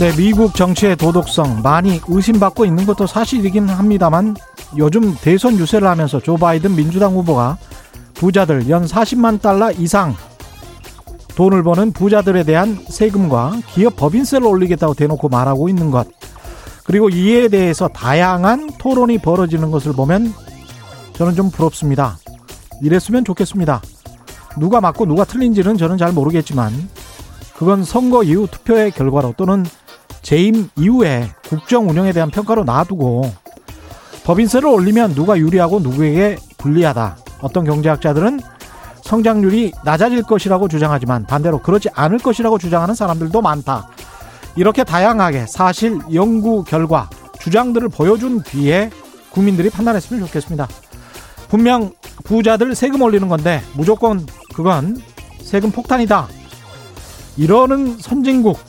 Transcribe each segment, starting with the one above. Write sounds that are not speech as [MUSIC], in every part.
네, 미국 정치의 도덕성 많이 의심받고 있는 것도 사실이긴 합니다만 요즘 대선 유세를 하면서 조 바이든 민주당 후보가 부자들 연 40만 달러 이상 돈을 버는 부자들에 대한 세금과 기업 법인세를 올리겠다고 대놓고 말하고 있는 것 그리고 이에 대해서 다양한 토론이 벌어지는 것을 보면 저는 좀 부럽습니다. 이랬으면 좋겠습니다. 누가 맞고 누가 틀린지는 저는 잘 모르겠지만 그건 선거 이후 투표의 결과로 또는 재임 이후에 국정 운영에 대한 평가로 놔두고 법인세를 올리면 누가 유리하고 누구에게 불리하다. 어떤 경제학자들은 성장률이 낮아질 것이라고 주장하지만 반대로 그렇지 않을 것이라고 주장하는 사람들도 많다. 이렇게 다양하게 사실 연구 결과 주장들을 보여준 뒤에 국민들이 판단했으면 좋겠습니다. 분명 부자들 세금 올리는 건데 무조건 그건 세금 폭탄이다. 이러는 선진국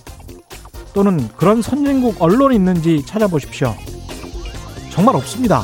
또는 그런 선진국 언론이 있는지 찾아보십시오. 정말 없습니다.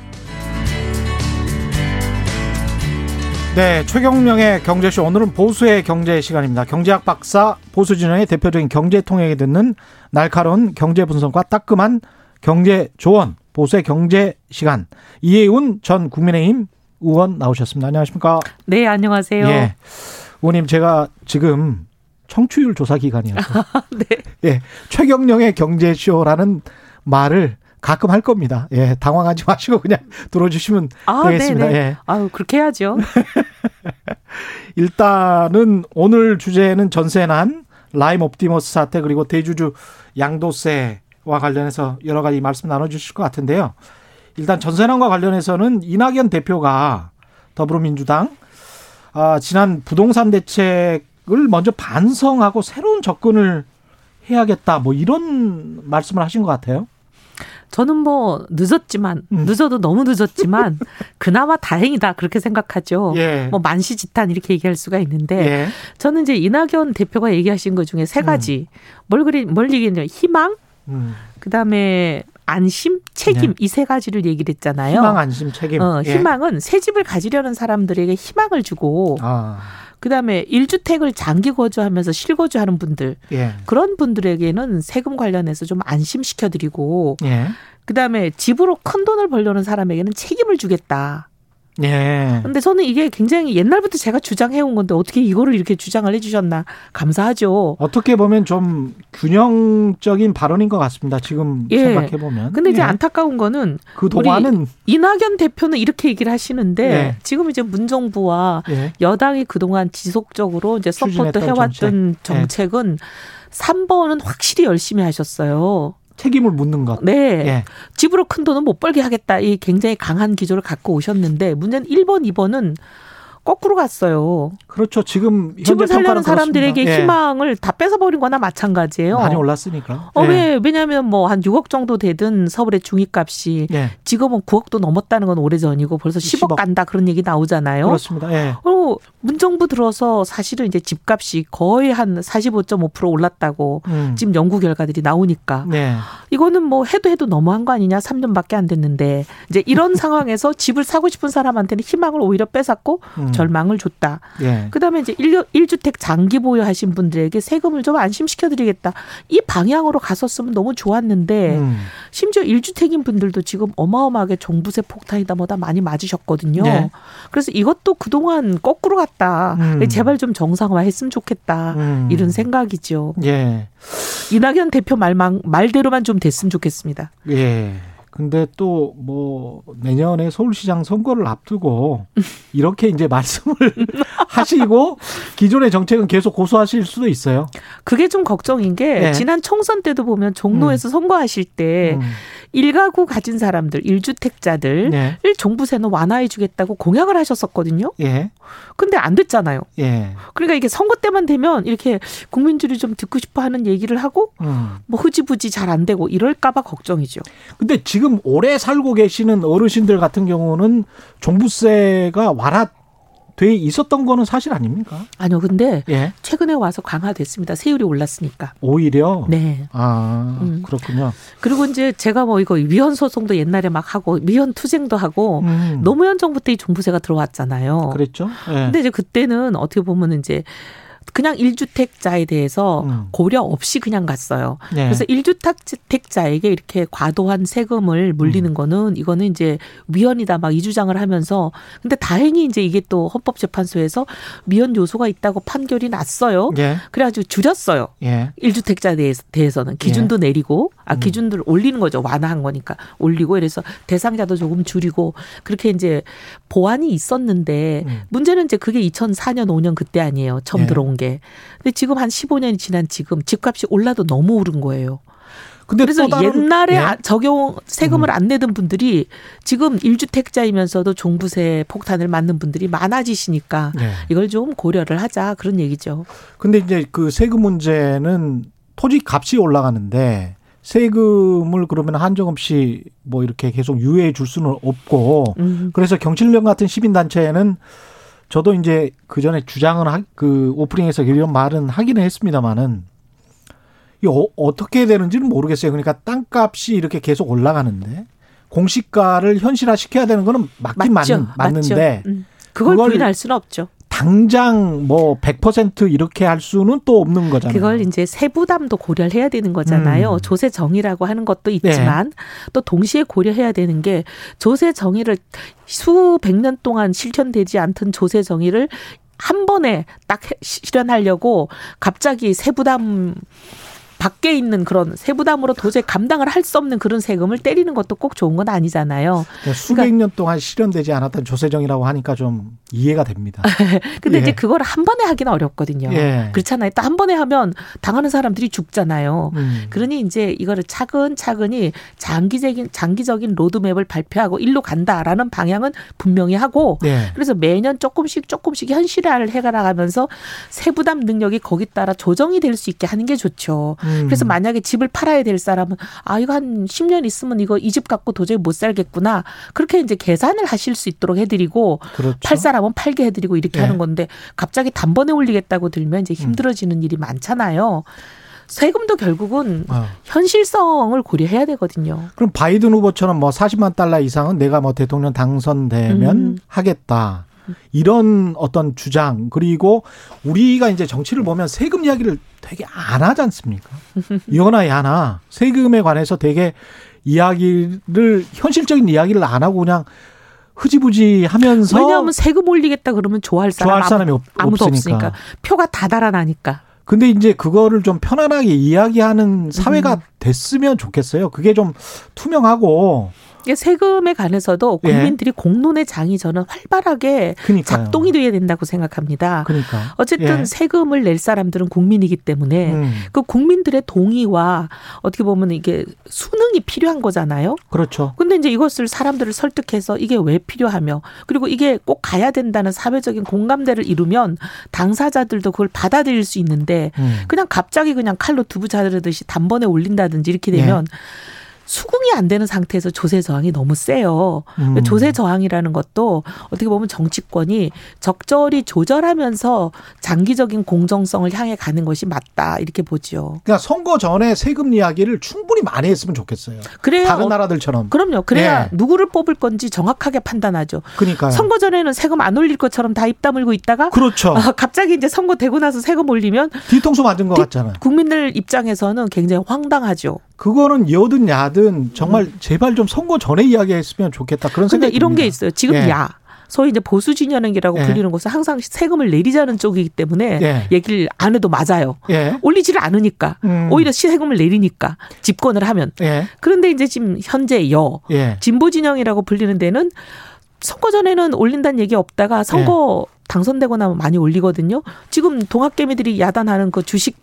네, 최경령의 경제쇼. 오늘은 보수의 경제 시간입니다. 경제학 박사 보수 진영의 대표적인 경제 통역에 듣는 날카로운 경제 분석과 따끔한 경제 조언. 보수의 경제 시간. 이혜운 전 국민의힘 의원 나오셨습니다. 안녕하십니까? 네, 안녕하세요. 예. 의원님, 제가 지금 청취율 조사 기간이어서 [LAUGHS] 네. 예, 최경령의 경제쇼라는 말을 가끔 할 겁니다. 예, 당황하지 [LAUGHS] 마시고 그냥 들어주시면 아, 되겠습니다. 네네. 예. 아유, 그렇게 해야죠. [LAUGHS] 일단은 오늘 주제는 전세난, 라임 옵티머스 사태 그리고 대주주 양도세와 관련해서 여러 가지 말씀 나눠주실 것 같은데요. 일단 전세난과 관련해서는 이낙연 대표가 더불어민주당 아, 지난 부동산 대책을 먼저 반성하고 새로운 접근을 해야겠다. 뭐 이런 말씀을 하신 것 같아요. 저는 뭐 늦었지만 음. 늦어도 너무 늦었지만 [LAUGHS] 그나마 다행이다 그렇게 생각하죠. 예. 뭐 만시지탄 이렇게 얘기할 수가 있는데 예. 저는 이제 이낙연 대표가 얘기하신 것 중에 세 가지 뭘 그리 뭘 얘기했냐면 희망 음. 그다음에 안심, 책임 이세 가지를 얘기를 했잖아요. 네. 희망, 안심, 책임. 어, 예. 희망은 새 집을 가지려는 사람들에게 희망을 주고 아, 그다음에 일주택을 장기 거주하면서 실거주하는 분들 예. 그런 분들에게는 세금 관련해서 좀 안심시켜 드리고 예. 그다음에 집으로 큰 돈을 벌려는 사람에게는 책임을 주겠다. 예. 근데 저는 이게 굉장히 옛날부터 제가 주장해온 건데 어떻게 이거를 이렇게 주장을 해주셨나 감사하죠. 어떻게 보면 좀 균형적인 발언인 것 같습니다. 지금 예. 생각해 보면. 근데 이제 예. 안타까운 거는 그 동안은 이낙연 대표는 이렇게 얘기를 하시는데 예. 지금 이제 문정부와 예. 여당이 그동안 지속적으로 이제 support 해왔던 정책. 예. 정책은 3번은 확실히 열심히 하셨어요. 책임을 묻는 것. 네. 예. 집으로 큰 돈은 못 벌게 하겠다. 이 굉장히 강한 기조를 갖고 오셨는데 문제는 1번, 2번은 거꾸로 갔어요. 그렇죠. 지금 집을 살려는 사람들에게 그렇습니다. 예. 희망을 다 뺏어버린 거나 마찬가지예요. 많이 올랐으니까. 어, 예. 왜, 왜냐하면 뭐 한 6억 정도 되던 서울의 중위값이 예. 지금은 9억도 넘었다는 건 오래전이고 벌써 10억, 10억. 간다 그런 얘기 나오잖아요. 그렇습니다. 예. 어, 문정부 들어서 사실은 이제 집값이 거의 한 45.5% 올랐다고 음. 지금 연구 결과들이 나오니까 네. 이거는 뭐 해도 해도 너무한 거 아니냐 3년밖에 안 됐는데 이제 이런 [LAUGHS] 상황에서 집을 사고 싶은 사람한테는 희망을 오히려 뺏었고 음. 절망을 줬다. 예. 그다음에 이제 1, 주택 장기 보유하신 분들에게 세금을 좀 안심시켜 드리겠다. 이 방향으로 갔었으면 너무 좋았는데 음. 심지어 1주택인 분들도 지금 어마어마하게 종부세 폭탄이다 뭐다 많이 맞으셨거든요. 네. 그래서 이것도 그동안 거꾸로 갔다. 음. 제발 좀 정상화 했으면 좋겠다. 음. 이런 생각이죠. 예. 이낙연 대표 말만 말대로만 좀 됐으면 좋겠습니다. 예. 근데 또 뭐 내년에 서울시장 선거를 앞두고 [LAUGHS] 이렇게 이제 말씀을 [LAUGHS] 하시고 기존의 정책은 계속 고수하실 수도 있어요. 그게 좀 걱정인 게 네. 지난 총선 때도 보면 종로에서 선거하실 때 음. 일가구 가진 사람들, 일주택자들 네. 을 종부세는 완화해 주겠다고 공약을 하셨었거든요. 예. 근데 안 됐잖아요. 예. 그러니까 이게 선거 때만 되면 이렇게 국민들이 좀 듣고 싶어 하는 얘기를 하고 음. 뭐 흐지부지 잘 안 되고 이럴까 봐 걱정이죠. 근데 지금 오래 살고 계시는 어르신들 같은 경우는 종부세가 완화 돼 있었던 거는 사실 아닙니까? 아니요, 근데 예. 최근에 와서 강화됐습니다. 세율이 올랐으니까. 오히려 네. 아 음. 그렇군요. 그리고 이제 제가 뭐 이거 위헌 소송도 옛날에 막 하고 위헌 투쟁도 하고 음. 노무현 정부 때 이 종부세가 들어왔잖아요. 그랬죠. 예. 근데 이제 그때는 어떻게 보면 이제 그냥 일주택자에 대해서 음. 고려 없이 그냥 갔어요. 예. 그래서 일주택자에게 이렇게 과도한 세금을 물리는 음. 거는 이거는 이제 위헌이다 막 이 주장을 하면서 근데 다행히 이제 이게 또 헌법재판소에서 위헌 요소가 있다고 판결이 났어요. 예. 그래가지고 줄였어요. 예. 일주택자에 대해서- 대해서는 기준도 내리고 아 음. 기준들을 올리는 거죠 완화한 거니까 올리고 그래서 대상자도 조금 줄이고 그렇게 이제 보완이 있었는데 음. 문제는 이제 그게 2004년 5년 그때 아니에요 처음 예. 들어온 게 근데 지금 한 15년이 지난 지금 집값이 올라도 너무 오른 거예요 근데 그래서 옛날에 예. 아- 적용 세금을 안 내던 분들이 지금 일주택자이면서도 종부세 폭탄을 맞는 분들이 많아지시니까 예. 이걸 좀 고려를 하자 그런 얘기죠. 근데 이제 그 세금 문제는 토지 값이 올라가는데 세금을 그러면 한정 없이 뭐 이렇게 계속 유예해 줄 수는 없고 음. 그래서 경칠련 같은 시민 단체는 저도 이제 그 전에 주장을 하, 그 오프닝에서 이런 말은 하기는 했습니다만은 이 어, 어떻게 되는지는 모르겠어요. 그러니까 땅값이 이렇게 계속 올라가는데 공시가를 현실화 시켜야 되는 거는 맞긴 맞죠. 맞는, 맞는데 맞죠. 음. 그걸, 그걸 부인할 수는 없죠. 당장 뭐 100% 이렇게 할 수는 또 없는 거잖아요. 그걸 이제 세부담도 고려를 해야 되는 거잖아요. 음. 조세 정의라고 하는 것도 있지만 또 동시에 고려해야 되는 게 조세 정의를 수백 년 동안 실현되지 않던 조세 정의를 한 번에 딱 해- 실현하려고 갑자기 세부담 밖에 있는 그런 세부담으로 도저히 감당을 할 수 없는 그런 세금을 때리는 것도 꼭 좋은 건 아니잖아요. 그러니까 수백 년 동안 실현되지 않았던 조세정이라고 하니까 좀 이해가 됩니다. [LAUGHS] 근데 예. 이제 그걸 한 번에 하기는 어렵거든요. 예. 그렇잖아요. 또 한 번에 하면 당하는 사람들이 죽잖아요. 음. 그러니 이제 이거를 차근차근히 장기적인 장기적인 로드맵을 발표하고 일로 간다라는 방향은 분명히 하고 네. 그래서 매년 조금씩 조금씩 현실화를 해가면서 세부담 능력이 거기 따라 조정이 될 수 있게 하는 게 좋죠. 음. 그래서 만약에 집을 팔아야 될 사람은 아 이거 한 10년 있으면 이거 이 집 갖고 도저히 못 살겠구나 그렇게 이제 계산을 하실 수 있도록 해드리고 그렇죠. 팔 사람은 팔게 해드리고 이렇게 예. 하는 건데 갑자기 단번에 올리겠다고 들면 이제 힘들어지는 일이 많잖아요. 세금도 결국은 어. 현실성을 고려해야 되거든요. 그럼 바이든 후보처럼 뭐 40만 달러 이상은 내가 뭐 대통령 당선되면 음. 하겠다. 이런 어떤 주장 그리고 우리가 이제 정치를 보면 세금 이야기를 되게 안 하지 않습니까? [LAUGHS] 이거나 야나 세금에 관해서 되게 이야기를 현실적인 이야기를 안 하고 그냥 흐지부지 하면서 왜냐하면 세금 올리겠다 그러면 좋아할 사람 좋아할 사람이 없, 아무도 없으니까. 없으니까 표가 다 달아나니까. 근데 이제 그거를 좀 편안하게 이야기하는 사회가 음. 됐으면 좋겠어요. 그게 좀 투명하고 세금에 관해서도 예. 국민들이 공론의 장이 저는 활발하게 그니까요. 작동이 돼야 된다고 생각합니다. 그러니까 어쨌든 예. 세금을 낼 사람들은 국민이기 때문에 음, 그 국민들의 동의와 어떻게 보면 이게 수능이 필요한 거잖아요. 그렇죠. 근데 이제 이것을 사람들을 설득해서 이게 왜 필요하며 그리고 이게 꼭 가야 된다는 사회적인 공감대를 이루면 당사자들도 그걸 받아들일 수 있는데 음. 그냥 갑자기 그냥 칼로 두부 자르듯이 단번에 올린다든지 이렇게 되면 예. 수긍이 안 되는 상태에서 조세 저항이 너무 세요. 음. 조세 저항이라는 것도 어떻게 보면 정치권이 적절히 조절하면서 장기적인 공정성을 향해 가는 것이 맞다 이렇게 보지요. 그러니까 선거 전에 세금 이야기를 충분히 많이 했으면 좋겠어요. 그래야 다른 어, 나라들처럼. 그럼요. 그래야 예. 누구를 뽑을 건지 정확하게 판단하죠. 그러니까요. 선거 전에는 세금 안 올릴 것처럼 다 입 다물고 있다가 그렇죠. 아, 갑자기 이제 선거 되고 나서 세금 올리면 뒤통수 맞은 것 뒤- 같잖아요. 국민들 입장에서는 굉장히 황당하죠. 그거는 여든 야든 정말 제발 좀 선거 전에 이야기했으면 좋겠다 그런 근데 생각이 이런 게 듭니다. 있어요. 지금 예. 야 소위 이제 보수 진영이라고 예. 불리는 곳은 항상 세금을 내리자는 쪽이기 때문에 예. 얘기를 안 해도 맞아요. 예. 올리지를 않으니까 음. 오히려 세금을 내리니까 집권을 하면 예. 그런데 이제 지금 현재 여 예. 진보 진영이라고 불리는 데는 선거 전에는 올린다는 얘기 없다가 선거 당선되고 나면 많이 올리거든요. 지금 동학개미들이 야단하는 그 주식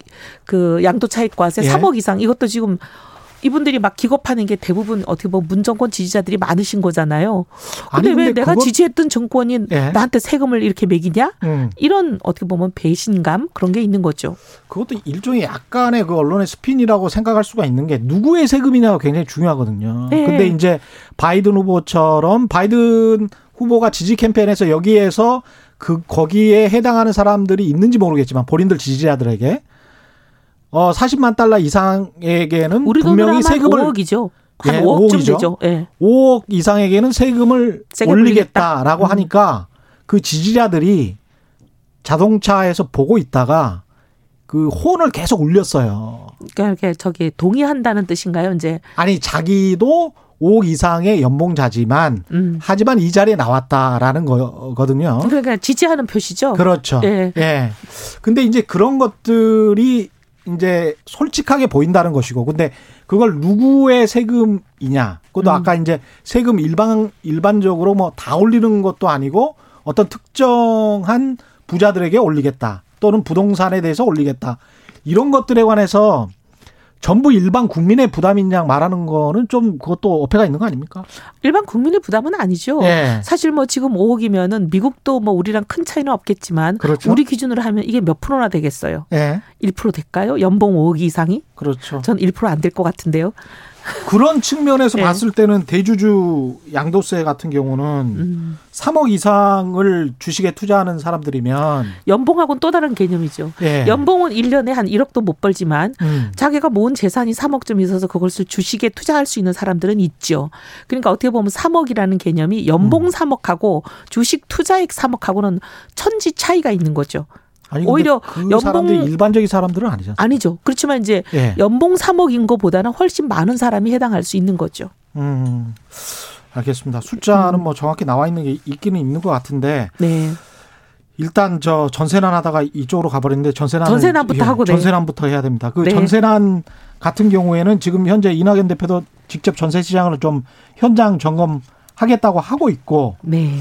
그 양도 차익 과세 예. 3억 이상 이것도 지금 이분들이 막 기겁하는 게 대부분 어떻게 보면 문정권 지지자들이 많으신 거잖아요. 근데, 아니, 왜 근데 내가 그것- 지지했던 정권이 예. 나한테 세금을 이렇게 매기냐? 음. 이런 어떻게 보면 배신감 그런 게 있는 거죠. 그것도 일종의 약간의 그 언론의 스핀이라고 생각할 수가 있는 게 누구의 세금이냐가 굉장히 중요하거든요. 네. 근데 이제 바이든 후보처럼 바이든 후보가 지지 캠페인에서 여기에서 그 거기에 해당하는 사람들이 있는지 모르겠지만 본인들 지지자들에게 어 40만 달러 이상에게는 분명히 세금을 5억이죠. 한 예, 5억쯤 5억이죠. 되죠. 예. 5억 이상에게는 세금을 올리겠다라고 올리겠다. 음. 하니까 그 지지자들이 자동차에서 보고 있다가 그 혼을 계속 울렸어요. 그러니까 이렇게 저기 동의한다는 뜻인가요, 이제? 아니 자기도 5억 이상의 연봉자지만 음. 하지만 이 자리에 나왔다라는 거거든요. 그러니까 지지하는 표시죠. 그렇죠. 예. 예. 근데 이제 그런 것들이 이제 솔직하게 보인다는 것이고, 근데 그걸 누구의 세금이냐? 그것도 음. 아까 이제 세금 일반 일반적으로 뭐 다 올리는 것도 아니고 어떤 특정한 부자들에게 올리겠다 또는 부동산에 대해서 올리겠다 이런 것들에 관해서 전부 일반 국민의 부담인 양 말하는 거는 좀 그것도 어폐가 있는 거 아닙니까? 일반 국민의 부담은 아니죠. 예. 사실 뭐 지금 5억이면은 미국도 뭐 우리랑 큰 차이는 없겠지만 그렇죠. 우리 기준으로 하면 이게 몇 프로나 되겠어요? 예. 1% 될까요? 연봉 5억 이상이? 그렇죠. 전 1%안 될 것 같은데요. 그런 측면에서 예. 봤을 때는 대주주 양도세 같은 경우는 음. 3억 이상을 주식에 투자하는 사람들이면 연봉하고는 또 다른 개념이죠. 예. 연봉은 1년에 한 1억도 못 벌지만 음. 자기가 모은 재산이 3억쯤 있어서 그것을 주식에 투자할 수 있는 사람들은 있죠. 그러니까 어떻게 보면 3억이라는 개념이 연봉 음. 3억하고 주식 투자액 3억하고는 천지 차이가 있는 거죠. 아니, 오히려 그 연봉- 사람들이 일반적인 사람들은 아니잖아요. 아니죠. 그렇지만 이제 예. 연봉 3억인 것보다는 훨씬 많은 사람이 해당할 수 있는 거죠. 음. 알겠습니다. 숫자는 뭐 정확히 나와 있는 게 있기는 있는 것 같은데 네. 일단 저 전세난 하다가 이쪽으로 가버렸는데 전세난 전세난부터 하고, 네. 전세난부터 해야 됩니다. 그 네. 전세난 같은 경우에는 지금 현재 이낙연 대표도 직접 전세 시장을 좀 현장 점검하겠다고 하고 있고 네.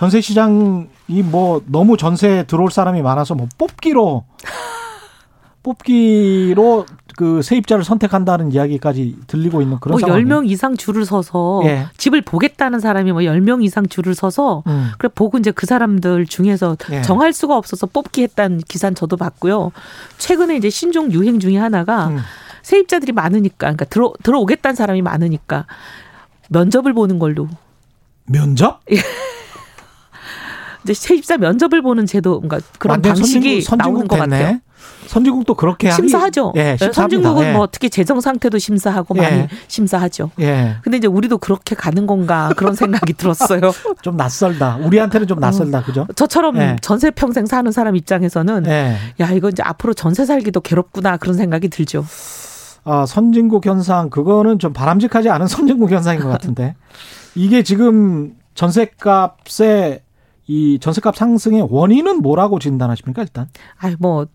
전세 시장이 뭐 너무 전세 들어올 사람이 많아서 뭐 뽑기로 [LAUGHS] 뽑기로 그 세입자를 선택한다는 이야기까지 들리고 있는 그런 뭐 상황이 10명 이상 줄을 서서 예. 집을 보겠다는 사람이 뭐 10명 이상 줄을 서서 음. 그래 보고 이제 그 사람들 중에서 예. 정할 수가 없어서 뽑기 했다는 기사는 저도 봤고요. 최근에 이제 신종 유행 중에 하나가 음. 세입자들이 많으니까 그러니까 들어 들어오겠다는 사람이 많으니까 면접을 보는 걸로 면접? [LAUGHS] 이제 세입자 면접을 보는 제도 그러니까 그런 방식이 선진국, 나오는 것 됐네. 같아요. 선진국도 그렇게 심사하죠. 예, 네, 심사합니다. 선진국은 예. 뭐 특히 재정 상태도 심사하고 예. 많이 심사하죠. 예, 근데 이제 우리도 그렇게 가는 건가 그런 생각이 들었어요. [LAUGHS] 좀 낯설다. 우리한테는 좀 낯설다, 그죠? 저처럼 예. 전세 평생 사는 사람 입장에서는 예. 야 이거 이제 앞으로 전세 살기도 괴롭구나 그런 생각이 들죠. 아, 선진국 현상 그거는 좀 바람직하지 않은 [LAUGHS] 선진국 현상인 것 같은데 이게 지금 전세값의 이 전세값 상승의 원인은 뭐라고 진단하십니까 일단? 아이 뭐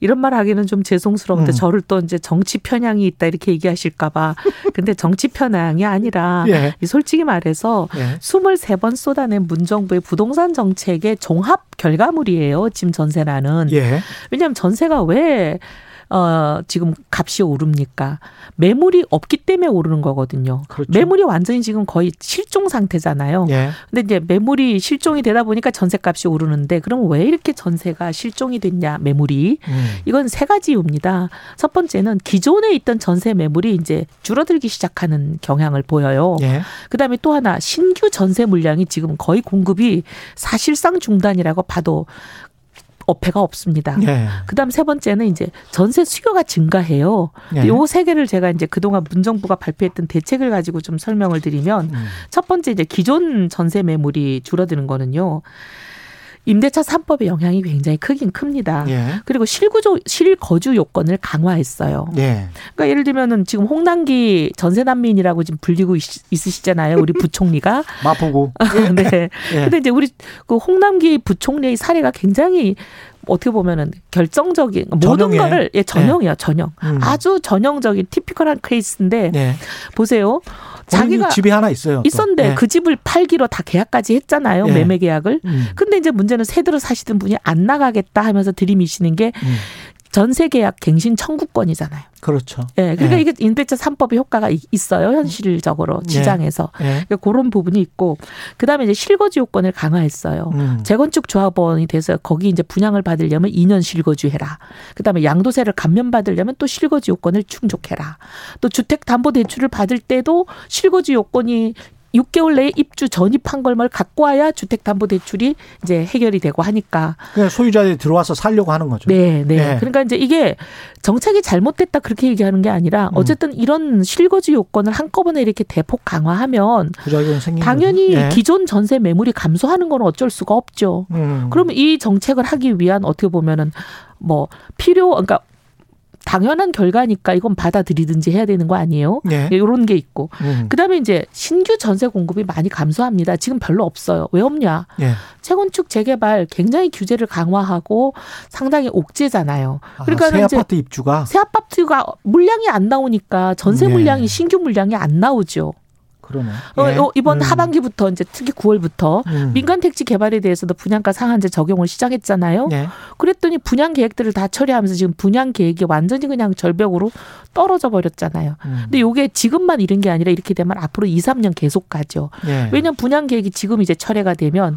이런 말 하기는 좀 죄송스러운데 음. 저를 또 이제 정치 편향이 있다 이렇게 얘기하실까봐 근데 정치 편향이 아니라 [LAUGHS] 예. 이 솔직히 말해서 예. 23번 쏟아낸 문정부의 부동산 정책의 종합 결과물이에요. 지금 전세라는. 예. 왜냐하면 전세가 왜 어, 지금 값이 오릅니까? 매물이 없기 때문에 오르는 거거든요. 그렇죠. 매물이 완전히 지금 거의 실종 상태잖아요. 예. 근데 이제 매물이 실종이 되다 보니까 전세값이 오르는데 그럼 왜 이렇게 전세가 실종이 됐냐 매물이 음. 이건 세 가지 이유입니다. 첫 번째는 기존에 있던 전세 매물이 이제 줄어들기 시작하는 경향을 보여요. 예. 그다음에 또 하나 신규 전세 물량이 지금 거의 공급이 사실상 중단이라고 봐도 어폐가 없습니다. 예. 그다음 세 번째는 이제 전세 수요가 증가해요. 예. 요세 개를 제가 이제 그동안 문정부가 발표했던 대책을 가지고 좀 설명을 드리면 음. 첫 번째 이제 기존 전세 매물이 줄어드는 거는요. 임대차 3법의 영향이 굉장히 크긴 큽니다. 예. 그리고 실구조 실거주 요건을 강화했어요. 예. 그러니까 예를 들면은 지금 홍남기 전세 난민이라고 지금 불리고 있, 있으시잖아요. 우리 부총리가. [LAUGHS] 마포구. 네. [LAUGHS] 예. 근데 이제 우리 그 홍남기 부총리의 사례가 굉장히 어떻게 보면은 결정적인 모든 전형이에요? 거를 예, 전형이야, 전형. 음. 아주 전형적인 티피컬한 케이스인데 예. 보세요. 자기가 집이 하나 있어요. 또. 있었는데 예. 그 집을 팔기로 다 계약까지 했잖아요. 예. 매매 계약을. 음. 근데 이제 문제는 새 들어 사시던 분이 안 나가겠다 하면서 들이미시는 게 음. 전세 계약 갱신 청구권이잖아요. 그렇죠. 예. 그러니까 예. 이게 임대차 3법의 효과가 이- 있어요. 현실적으로 예. 시장에서. 예. 그러니까 그런 부분이 있고 그다음에 이제 실거주 요건을 강화했어요. 음. 재건축 조합원이 돼서 거기 이제 분양을 받으려면 2년 실거주 해라. 그다음에 양도세를 감면 받으려면 또 실거주 요건을 충족해라. 또 주택 담보 대출을 받을 때도 실거주 요건이 6개월 내에 입주 전입한 걸뭘 갖고 와야 주택 담보 대출이 이제 해결이 되고 하니까 그냥 소유자들이 들어와서 살려고 하는 거죠. 네, 네. 예. 그러니까 이제 이게 정책이 잘못됐다 그렇게 얘기하는 게 아니라 음. 어쨌든 이런 실거주 요건을 한꺼번에 이렇게 대폭 강화하면 당연히. 예. 기존 전세 매물이 감소하는 건 어쩔 수가 없죠. 음. 그러면 이 정책을 하기 위한 어떻게 보면은 뭐 필요 그러니까 당연한 결과니까 이건 받아들이든지 해야 되는 거 아니에요? 예. 이런 게 있고 음. 그다음에 이제 신규 전세 공급이 많이 감소합니다. 지금 별로 없어요. 왜 없냐? 예. 재건축 재개발 굉장히 규제를 강화하고 상당히 옥죄잖아요. 아, 그러니까 새 이제 아파트 입주가 새 아파트가 물량이 안 나오니까 전세 예. 물량이 신규 물량이 안 나오죠. 그러네. 어, 예. 어, 이번 음. 하반기부터 이제 특히 9월부터 음. 민간 택지 개발에 대해서도 분양가 상한제 적용을 시작했잖아요. 예. 그랬더니 분양 계획들을 다 처리하면서 지금 분양 계획이 완전히 그냥 절벽으로 떨어져 버렸잖아요. 음. 근데 요게 지금만 이런 게 아니라 이렇게 되면 앞으로 2, 3년 계속 가죠. 예. 왜냐면 분양 계획이 지금 이제 철회가 되면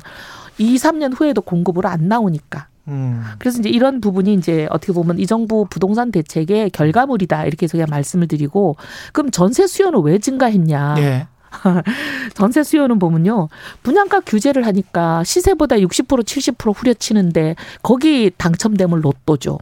2, 3년 후에도 공급으로 안 나오니까. 음. 그래서 이제 이런 부분이 이제 어떻게 보면 이 정부 부동산 대책의 결과물이다 이렇게 그냥 말씀을 드리고 그럼 전세 수요는 왜 증가했냐? 예. [LAUGHS] 전세 수요는 보면요. 분양가 규제를 하니까 시세보다 60% 70% 후려치는데 거기 당첨되면 로또죠.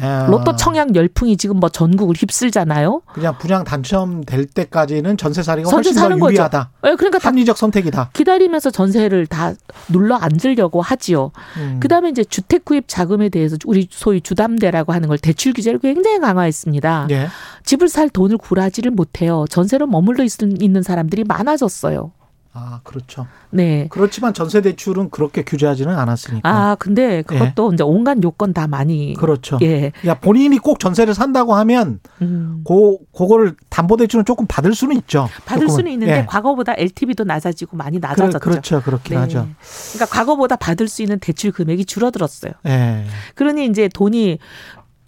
예. 로또 청약 열풍이 지금 뭐 전국을 휩쓸잖아요. 그냥 분양 당첨될 때까지는 전세 훨씬 더. 유리하다. 예, 그러니까 다 합리적 선택이다. 기다리면서 전세를 다 눌러 앉으려고 하지요. 음. 그다음에 이제 주택 구입 자금에 대해서 우리 소위 주담대라고 하는 걸 대출 규제를 굉장히 강화했습니다. 예. 집을 살 돈을 구라지를 못해요. 전세로 머물러 있- 있는 사람들이 많아졌어요. 아, 그렇죠. 네. 그렇지만 전세 대출은 그렇게 규제하지는 않았으니까. 아, 근데 그것도 이제 온갖 요건 다 많이 그렇죠. 예. 야, 본인이 꼭 전세를 산다고 하면 음. 고 그거를 담보 대출은 조금 받을 수는 있죠. 받을 조금은. 수는 있는데 예. 과거보다 LTV도 낮아지고 많이 낮아졌죠. 그렇죠. 그렇긴 네. 하죠. 그러니까 과거보다 받을 수 있는 대출 금액이 줄어들었어요. 예. 그러니 이제 돈이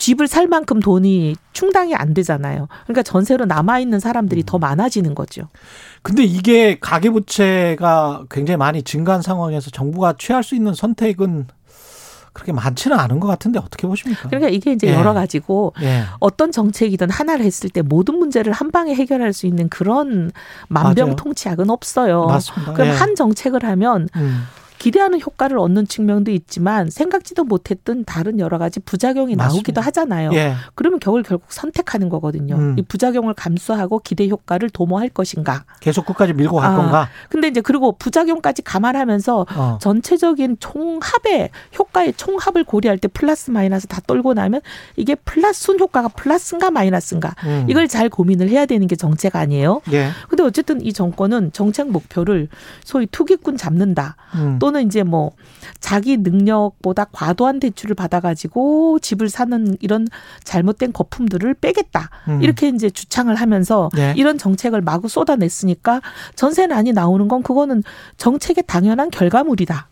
집을 살 만큼 돈이 충당이 안 되잖아요. 그러니까 전세로 남아 있는 사람들이 음. 더 많아지는 거죠. 근데 이게 가계 부채가 굉장히 많이 증가한 상황에서 정부가 취할 수 있는 선택은 그렇게 많지는 않은 것 같은데 어떻게 보십니까? 그러니까 이게 이제 예. 여러 가지고 예. 어떤 정책이든 하나를 했을 때 모든 문제를 한 방에 해결할 수 있는 그런. 만병통치약은 없어요. 맞습니다. 그럼 예. 한 정책을 하면 음. 기대하는 효과를 얻는 측면도 있지만 생각지도 못했던 다른 여러 가지 부작용이 맞습니다. 나오기도 하잖아요. 예. 그러면 겨울 결국 선택하는 거거든요. 음. 이 부작용을 감수하고 기대 효과를 도모할 것인가. 계속 끝까지 밀고 갈 아. 건가? 근데 이제 그리고 부작용까지 감안하면서 어. 전체적인 총합의 효과의 총합을 고려할 때 플러스 마이너스 다 떨고 나면 이게 플러스 순 효과가 플러스인가 마이너스인가 음. 이걸 잘 고민을 해야 되는 게 정책 아니에요. 예. 근데 어쨌든 이 정권은 정책 목표를 소위 투기꾼 잡는다 음. 또는 이제 뭐 자기 능력보다 과도한 대출을 받아가지고 집을 사는 이런 잘못된 거품들을 빼겠다 음. 이렇게 이제 주창을 하면서 예. 이런 정책을 마구 쏟아냈으니까 전세난이 나오는 건 그거는 정책의 당연한 결과물이다.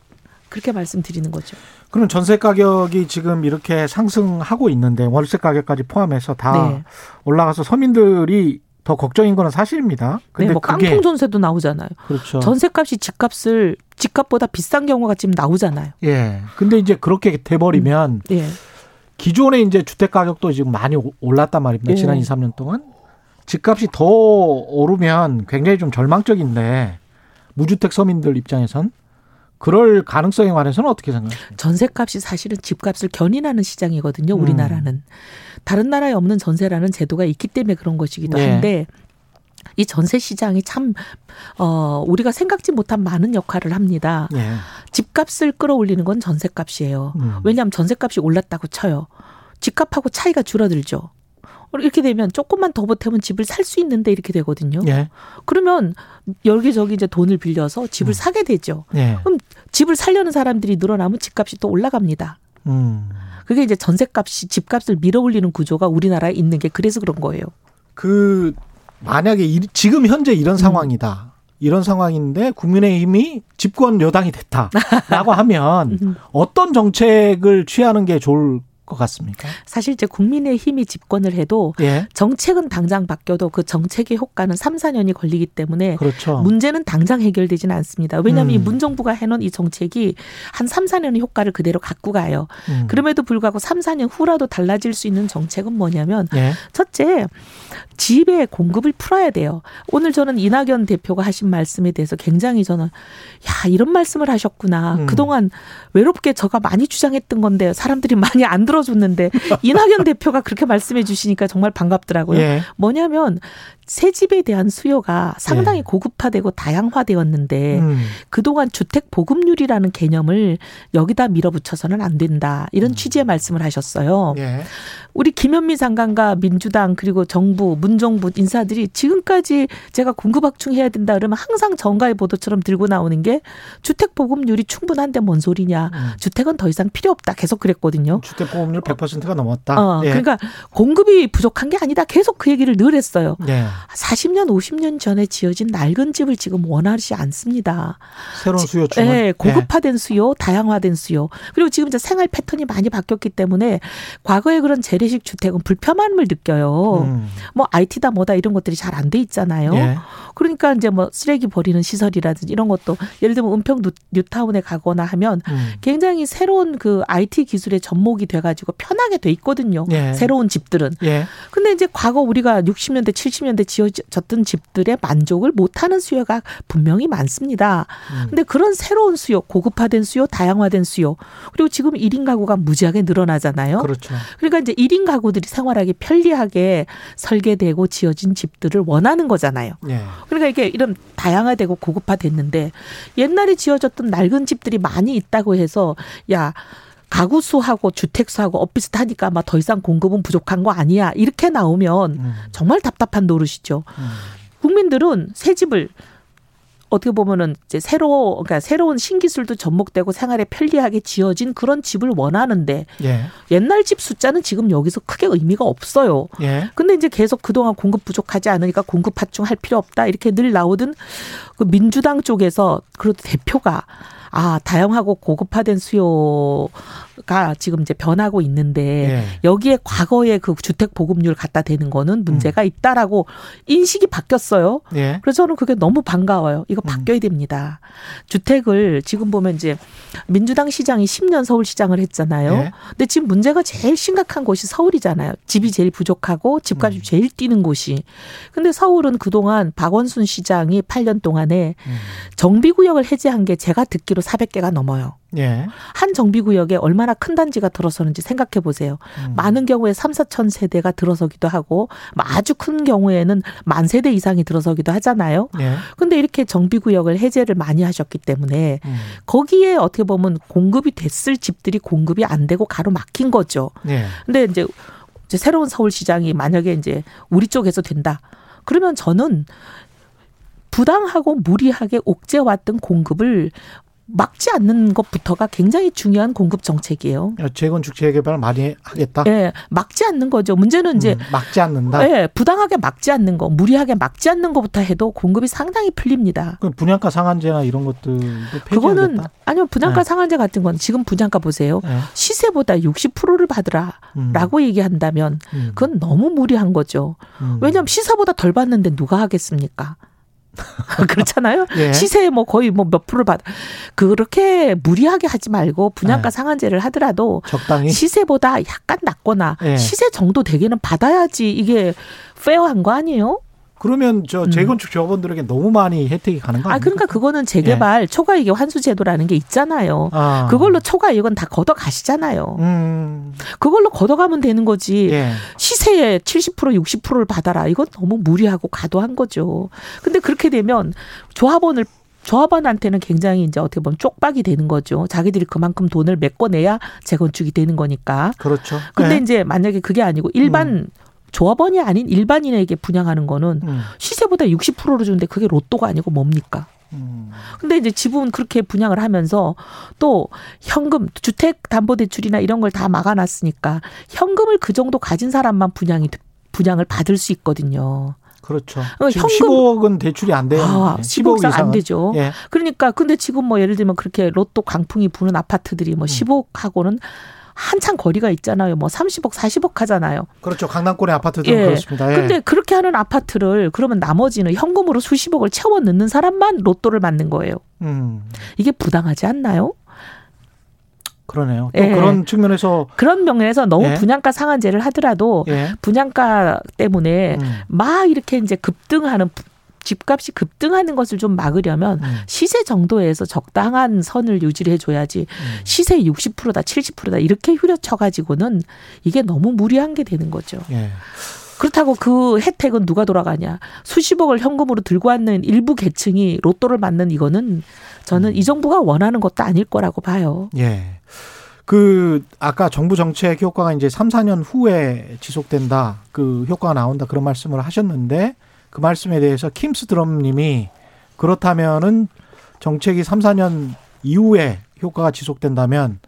그렇게 말씀드리는 거죠. 그럼 전세 가격이 지금 이렇게 상승하고 있는데 월세 가격까지 포함해서 다 네. 올라가서 서민들이 더 걱정인 거는 사실입니다. 근데 네, 뭐 그게 깡통 전세도 나오잖아요. 그렇죠. 전세값이 집값을 집값보다 비싼 경우가 지금 나오잖아요. 예. 근데 이제 그렇게 돼 버리면 예. 기존의 이제 주택 가격도 지금 많이 오- 올랐단 말입니다. 예. 지난 2, 3년 동안 집값이 더 오르면 굉장히 좀 절망적인데 무주택 서민들 입장에선 그럴 가능성에 관해서는 어떻게 생각하십니까? 전세값이 사실은 집값을 견인하는 시장이거든요. 음. 우리나라는 다른 나라에 없는 전세라는 제도가 있기 때문에 그런 것이기도 네. 한데 이 전세 시장이 참, 어, 우리가 생각지 못한 많은 역할을 합니다. 예. 집값을 끌어올리는 건 전세 값이에요. 음. 왜냐하면 전세 값이 올랐다고 쳐요. 집값하고 차이가 줄어들죠. 이렇게 되면 조금만 더 보태면 집을 살 수 있는데 이렇게 되거든요. 예. 그러면 여기저기 이제 돈을 빌려서 집을 음. 사게 되죠. 예. 그럼 집을 살려는 사람들이 늘어나면 집값이 또 올라갑니다. 음. 그게 이제 전세값이 집값을 밀어올리는 구조가 우리나라에 있는 게 그래서 그런 거예요. 그 만약에 이, 지금 현재 음. 이런 상황이다. 이런 상황인데 국민의힘이 집권 여당이 됐다라고 하면 [LAUGHS] 음. 어떤 정책을 취하는 게 좋을 것 같습니까? 사실 이제 국민의힘이 집권을 해도 예. 정책은 당장 바뀌어도 그 정책의 효과는 3, 4년이 걸리기 때문에 그렇죠. 문제는 당장 해결되지는 않습니다. 왜냐하면 음. 이 문정부가 해놓은 이 정책이 한 3, 4년의 효과를 그대로 갖고 가요. 음. 그럼에도 불구하고 3, 4년 후라도 달라질 수 있는 정책은 뭐냐면 예. 첫째, 집의 공급을 풀어야 돼요. 오늘 저는 이낙연 대표가 하신 말씀에 대해서 굉장히 저는 야 이런 말씀을 하셨구나. 음. 그동안 외롭게 저가 많이 주장했던 건데 사람들이 [LAUGHS] 많이 안 들어 줬는데 [LAUGHS] 이낙연 대표가 그렇게 말씀해 주시니까 정말 반갑더라고요. 예. 뭐냐면 새 집에 대한 수요가 상당히 예. 고급화되고 다양화되었는데 음. 그동안 주택 보급률이라는 개념을 여기다 밀어붙여서는 안 된다. 이런 취지의 말씀을 하셨어요. 예. 우리 김현미 장관과 민주당 그리고 정부 문정부 인사들이 지금까지 제가 공급확충해야 된다 그러면 항상 정가의 보도처럼 들고 나오는 게 주택 보급률이 충분한데 뭔 소리냐. 음. 주택은 더 이상 필요 없다. 계속 그랬거든요. 주택 보 험률 100%가 넘었다. 어, 예. 그러니까 공급이 부족한 게 아니다. 계속 그 얘기를 늘 했어요. 예. 40년, 50년 전에 지어진 낡은 집을 지금 원하지 않습니다. 새로운 수요층은 네, 고급화된 수요, 다양화된 수요. 그리고 지금 이제 생활 패턴이 많이 바뀌었기 때문에 과거에 그런 재래식 주택은 불편함을 느껴요. 음. 뭐 IT다 뭐다 이런 것들이 잘 안 돼 있잖아요. 예. 그러니까 이제 뭐 쓰레기 버리는 시설이라든지 이런 것도 예를 들면 은평 뉴- 뉴타운에 가거나 하면 음. 굉장히 새로운 그 IT 기술의 접목이 돼가 지고 편하게 돼 있거든요. 예. 새로운 집들은. 예. 근데 이제 과거 우리가 60년대, 70년대 지어졌던 집들의 만족을 못 하는 수요가 분명히 많습니다. 음. 근데 그런 새로운 수요, 고급화된 수요, 다양화된 수요, 그리고 지금 1인 가구가 무지하게 늘어나잖아요. 그렇죠. 그러니까 이제 1인 가구들이 생활하기 편리하게 설계되고 지어진 집들을 원하는 거잖아요. 예. 그러니까 이게 이런 다양화되고 고급화됐는데 옛날에 지어졌던 낡은 집들이 많이 있다고 해서 야 가구 수하고 주택 수하고 엇비슷하니까 막더 이상 공급은 부족한 거 아니야 이렇게 나오면 음. 정말 답답한 노릇이죠. 음. 국민들은 새 집을 어떻게 보면은 이제 새로 그러니까 새로운 신기술도 접목되고 생활에 편리하게 지어진 그런 집을 원하는데 예. 옛날 집 숫자는 지금 여기서 크게 의미가 없어요. 예. 근데 이제 계속 그동안 공급 부족하지 않으니까 공급 확충할 필요 없다 이렇게 늘 나오던 그 민주당 쪽에서 그래도 대표가 아 다양하고 고급화된 수요가 지금 이제 변하고 있는데 예. 여기에 과거의 그 주택 보급률 갖다 대는 거는 음. 문제가 있다라고 인식이 바뀌었어요. 예. 그래서 저는 그게 너무 반가워요. 이거 음. 바뀌어야 됩니다. 주택을 지금 보면 이제 민주당 시장이 10년 서울 시장을 했잖아요. 예. 근데 지금 문제가 제일 심각한 곳이 서울이잖아요. 집이 제일 부족하고 집값이 음. 제일 뛰는 곳이. 근데 서울은 그동안 박원순 시장이 8년 동안에 음. 정비구역을 해제한 게 제가 듣기로 400개가 넘어요. 예. 한 정비구역에 얼마나 큰 단지가 들어서는지 생각해 보세요. 음. 많은 경우에 3, 4천 세대가 들어서기도 하고 아주 큰 경우에는 만 세대 이상이 들어서기도 하잖아요. 예. 근데 이렇게 정비구역을 해제를 많이 하셨기 때문에 음. 거기에 어떻게 보면 공급이 됐을 집들이 공급이 안 되고 가로막힌 거죠. 예. 근데 이제, 이제 새로운 서울시장이 만약에 이제 우리 쪽에서 된다. 그러면 저는 부당하고 무리하게 옥죄왔던 공급을 막지 않는 것부터가 굉장히 중요한 공급 정책이에요. 재건축 재개발 많이 하겠다. 예, 막지 않는 거죠. 문제는 이제 음, 막지 않는다. 예, 부당하게 막지 않는 거, 무리하게 막지 않는 것부터 해도 공급이 상당히 풀립니다. 그 분양가 상한제나 이런 것들도 그거는 폐지하겠다. 아니요 분양가 네. 상한제 같은 건 지금 분양가 보세요. 예. 시세보다 60%를 받으라라고 음. 얘기한다면 음. 그건 너무 무리한 거죠. 음. 왜냐하면 시세보다 덜 받는데 누가 하겠습니까? [LAUGHS] 그렇잖아요. [LAUGHS] 예. 시세 뭐 거의 뭐 몇 프로 받 그렇게 무리하게 하지 말고 분양가 네. 상한제를 하더라도 적당히 시세보다 약간 낮거나 예. 시세 정도 되기는 받아야지 이게 페어한 거 아니에요? 그러면 저 재건축 조합원들에게 너무 많이 혜택이 가는 거 아닙니까? 아, 그러니까 그거는 재개발 예. 초과 이익 환수 제도라는 게 있잖아요. 아. 그걸로 초과 이익은 다 걷어 가시잖아요. 음. 그걸로 걷어 가면 되는 거지. 예. 시세의 70% 60%를 받아라. 이건 너무 무리하고 과도한 거죠. 근데 그렇게 되면 조합원을 조합원한테는 굉장히 이제 어떻게 보면 쪽박이 되는 거죠. 자기들이 그만큼 돈을 메꿔내야 재건축이 되는 거니까. 그렇죠. 근데 네. 이제 만약에 그게 아니고 일반 음. 조합원이 아닌 일반인에게 분양하는 거는 음. 시세보다 60%를 주는데 그게 로또가 아니고 뭡니까? 음. 근데 이제 지분 그렇게 분양을 하면서 또 현금 주택 담보 대출이나 이런 걸 다 막아놨으니까 현금을 그 정도 가진 사람만 분양이 분양을 받을 수 있거든요. 그렇죠. 어, 현금 10억은 대출이 안 돼요. 아, 10억 이상 안 되죠. 예. 그러니까 근데 지금 뭐 예를 들면 그렇게 로또 강풍이 부는 아파트들이 뭐 음. 10억하고는 한참 거리가 있잖아요. 뭐 30억, 40억 하잖아요. 그렇죠. 강남권의 아파트들은 예. 그렇습니다. 예. 근데 그렇게 하는 아파트를 그러면 나머지는 현금으로 수십억을 채워 넣는 사람만 로또를 맞는 거예요. 음. 이게 부당하지 않나요? 그러네요. 또 예. 그런 측면에서 그런 면에서 너무 예. 분양가 상한제를 하더라도 예. 분양가 때문에 음. 막 이렇게 이제 급등하는 집값이 급등하는 것을 좀 막으려면 음. 시세 정도에서 적당한 선을 유지를 해줘야지 음. 시세 60%다 70%다 이렇게 후려쳐가지고는 이게 너무 무리한 게 되는 거죠. 예. 그렇다고 그 혜택은 누가 돌아가냐. 수십억을 현금으로 들고 왔는 일부 계층이 로또를 맞는 이거는 저는 음. 이 정부가 원하는 것도 아닐 거라고 봐요. 예. 그 아까 정부 정책 효과가 이제 3, 4년 후에 지속된다. 그 효과가 나온다. 그런 말씀을 하셨는데 그 말씀에 대해서 킴스 드럼 님이 그렇다면은 정책이 3, 4년 이후에 효과가 지속된다면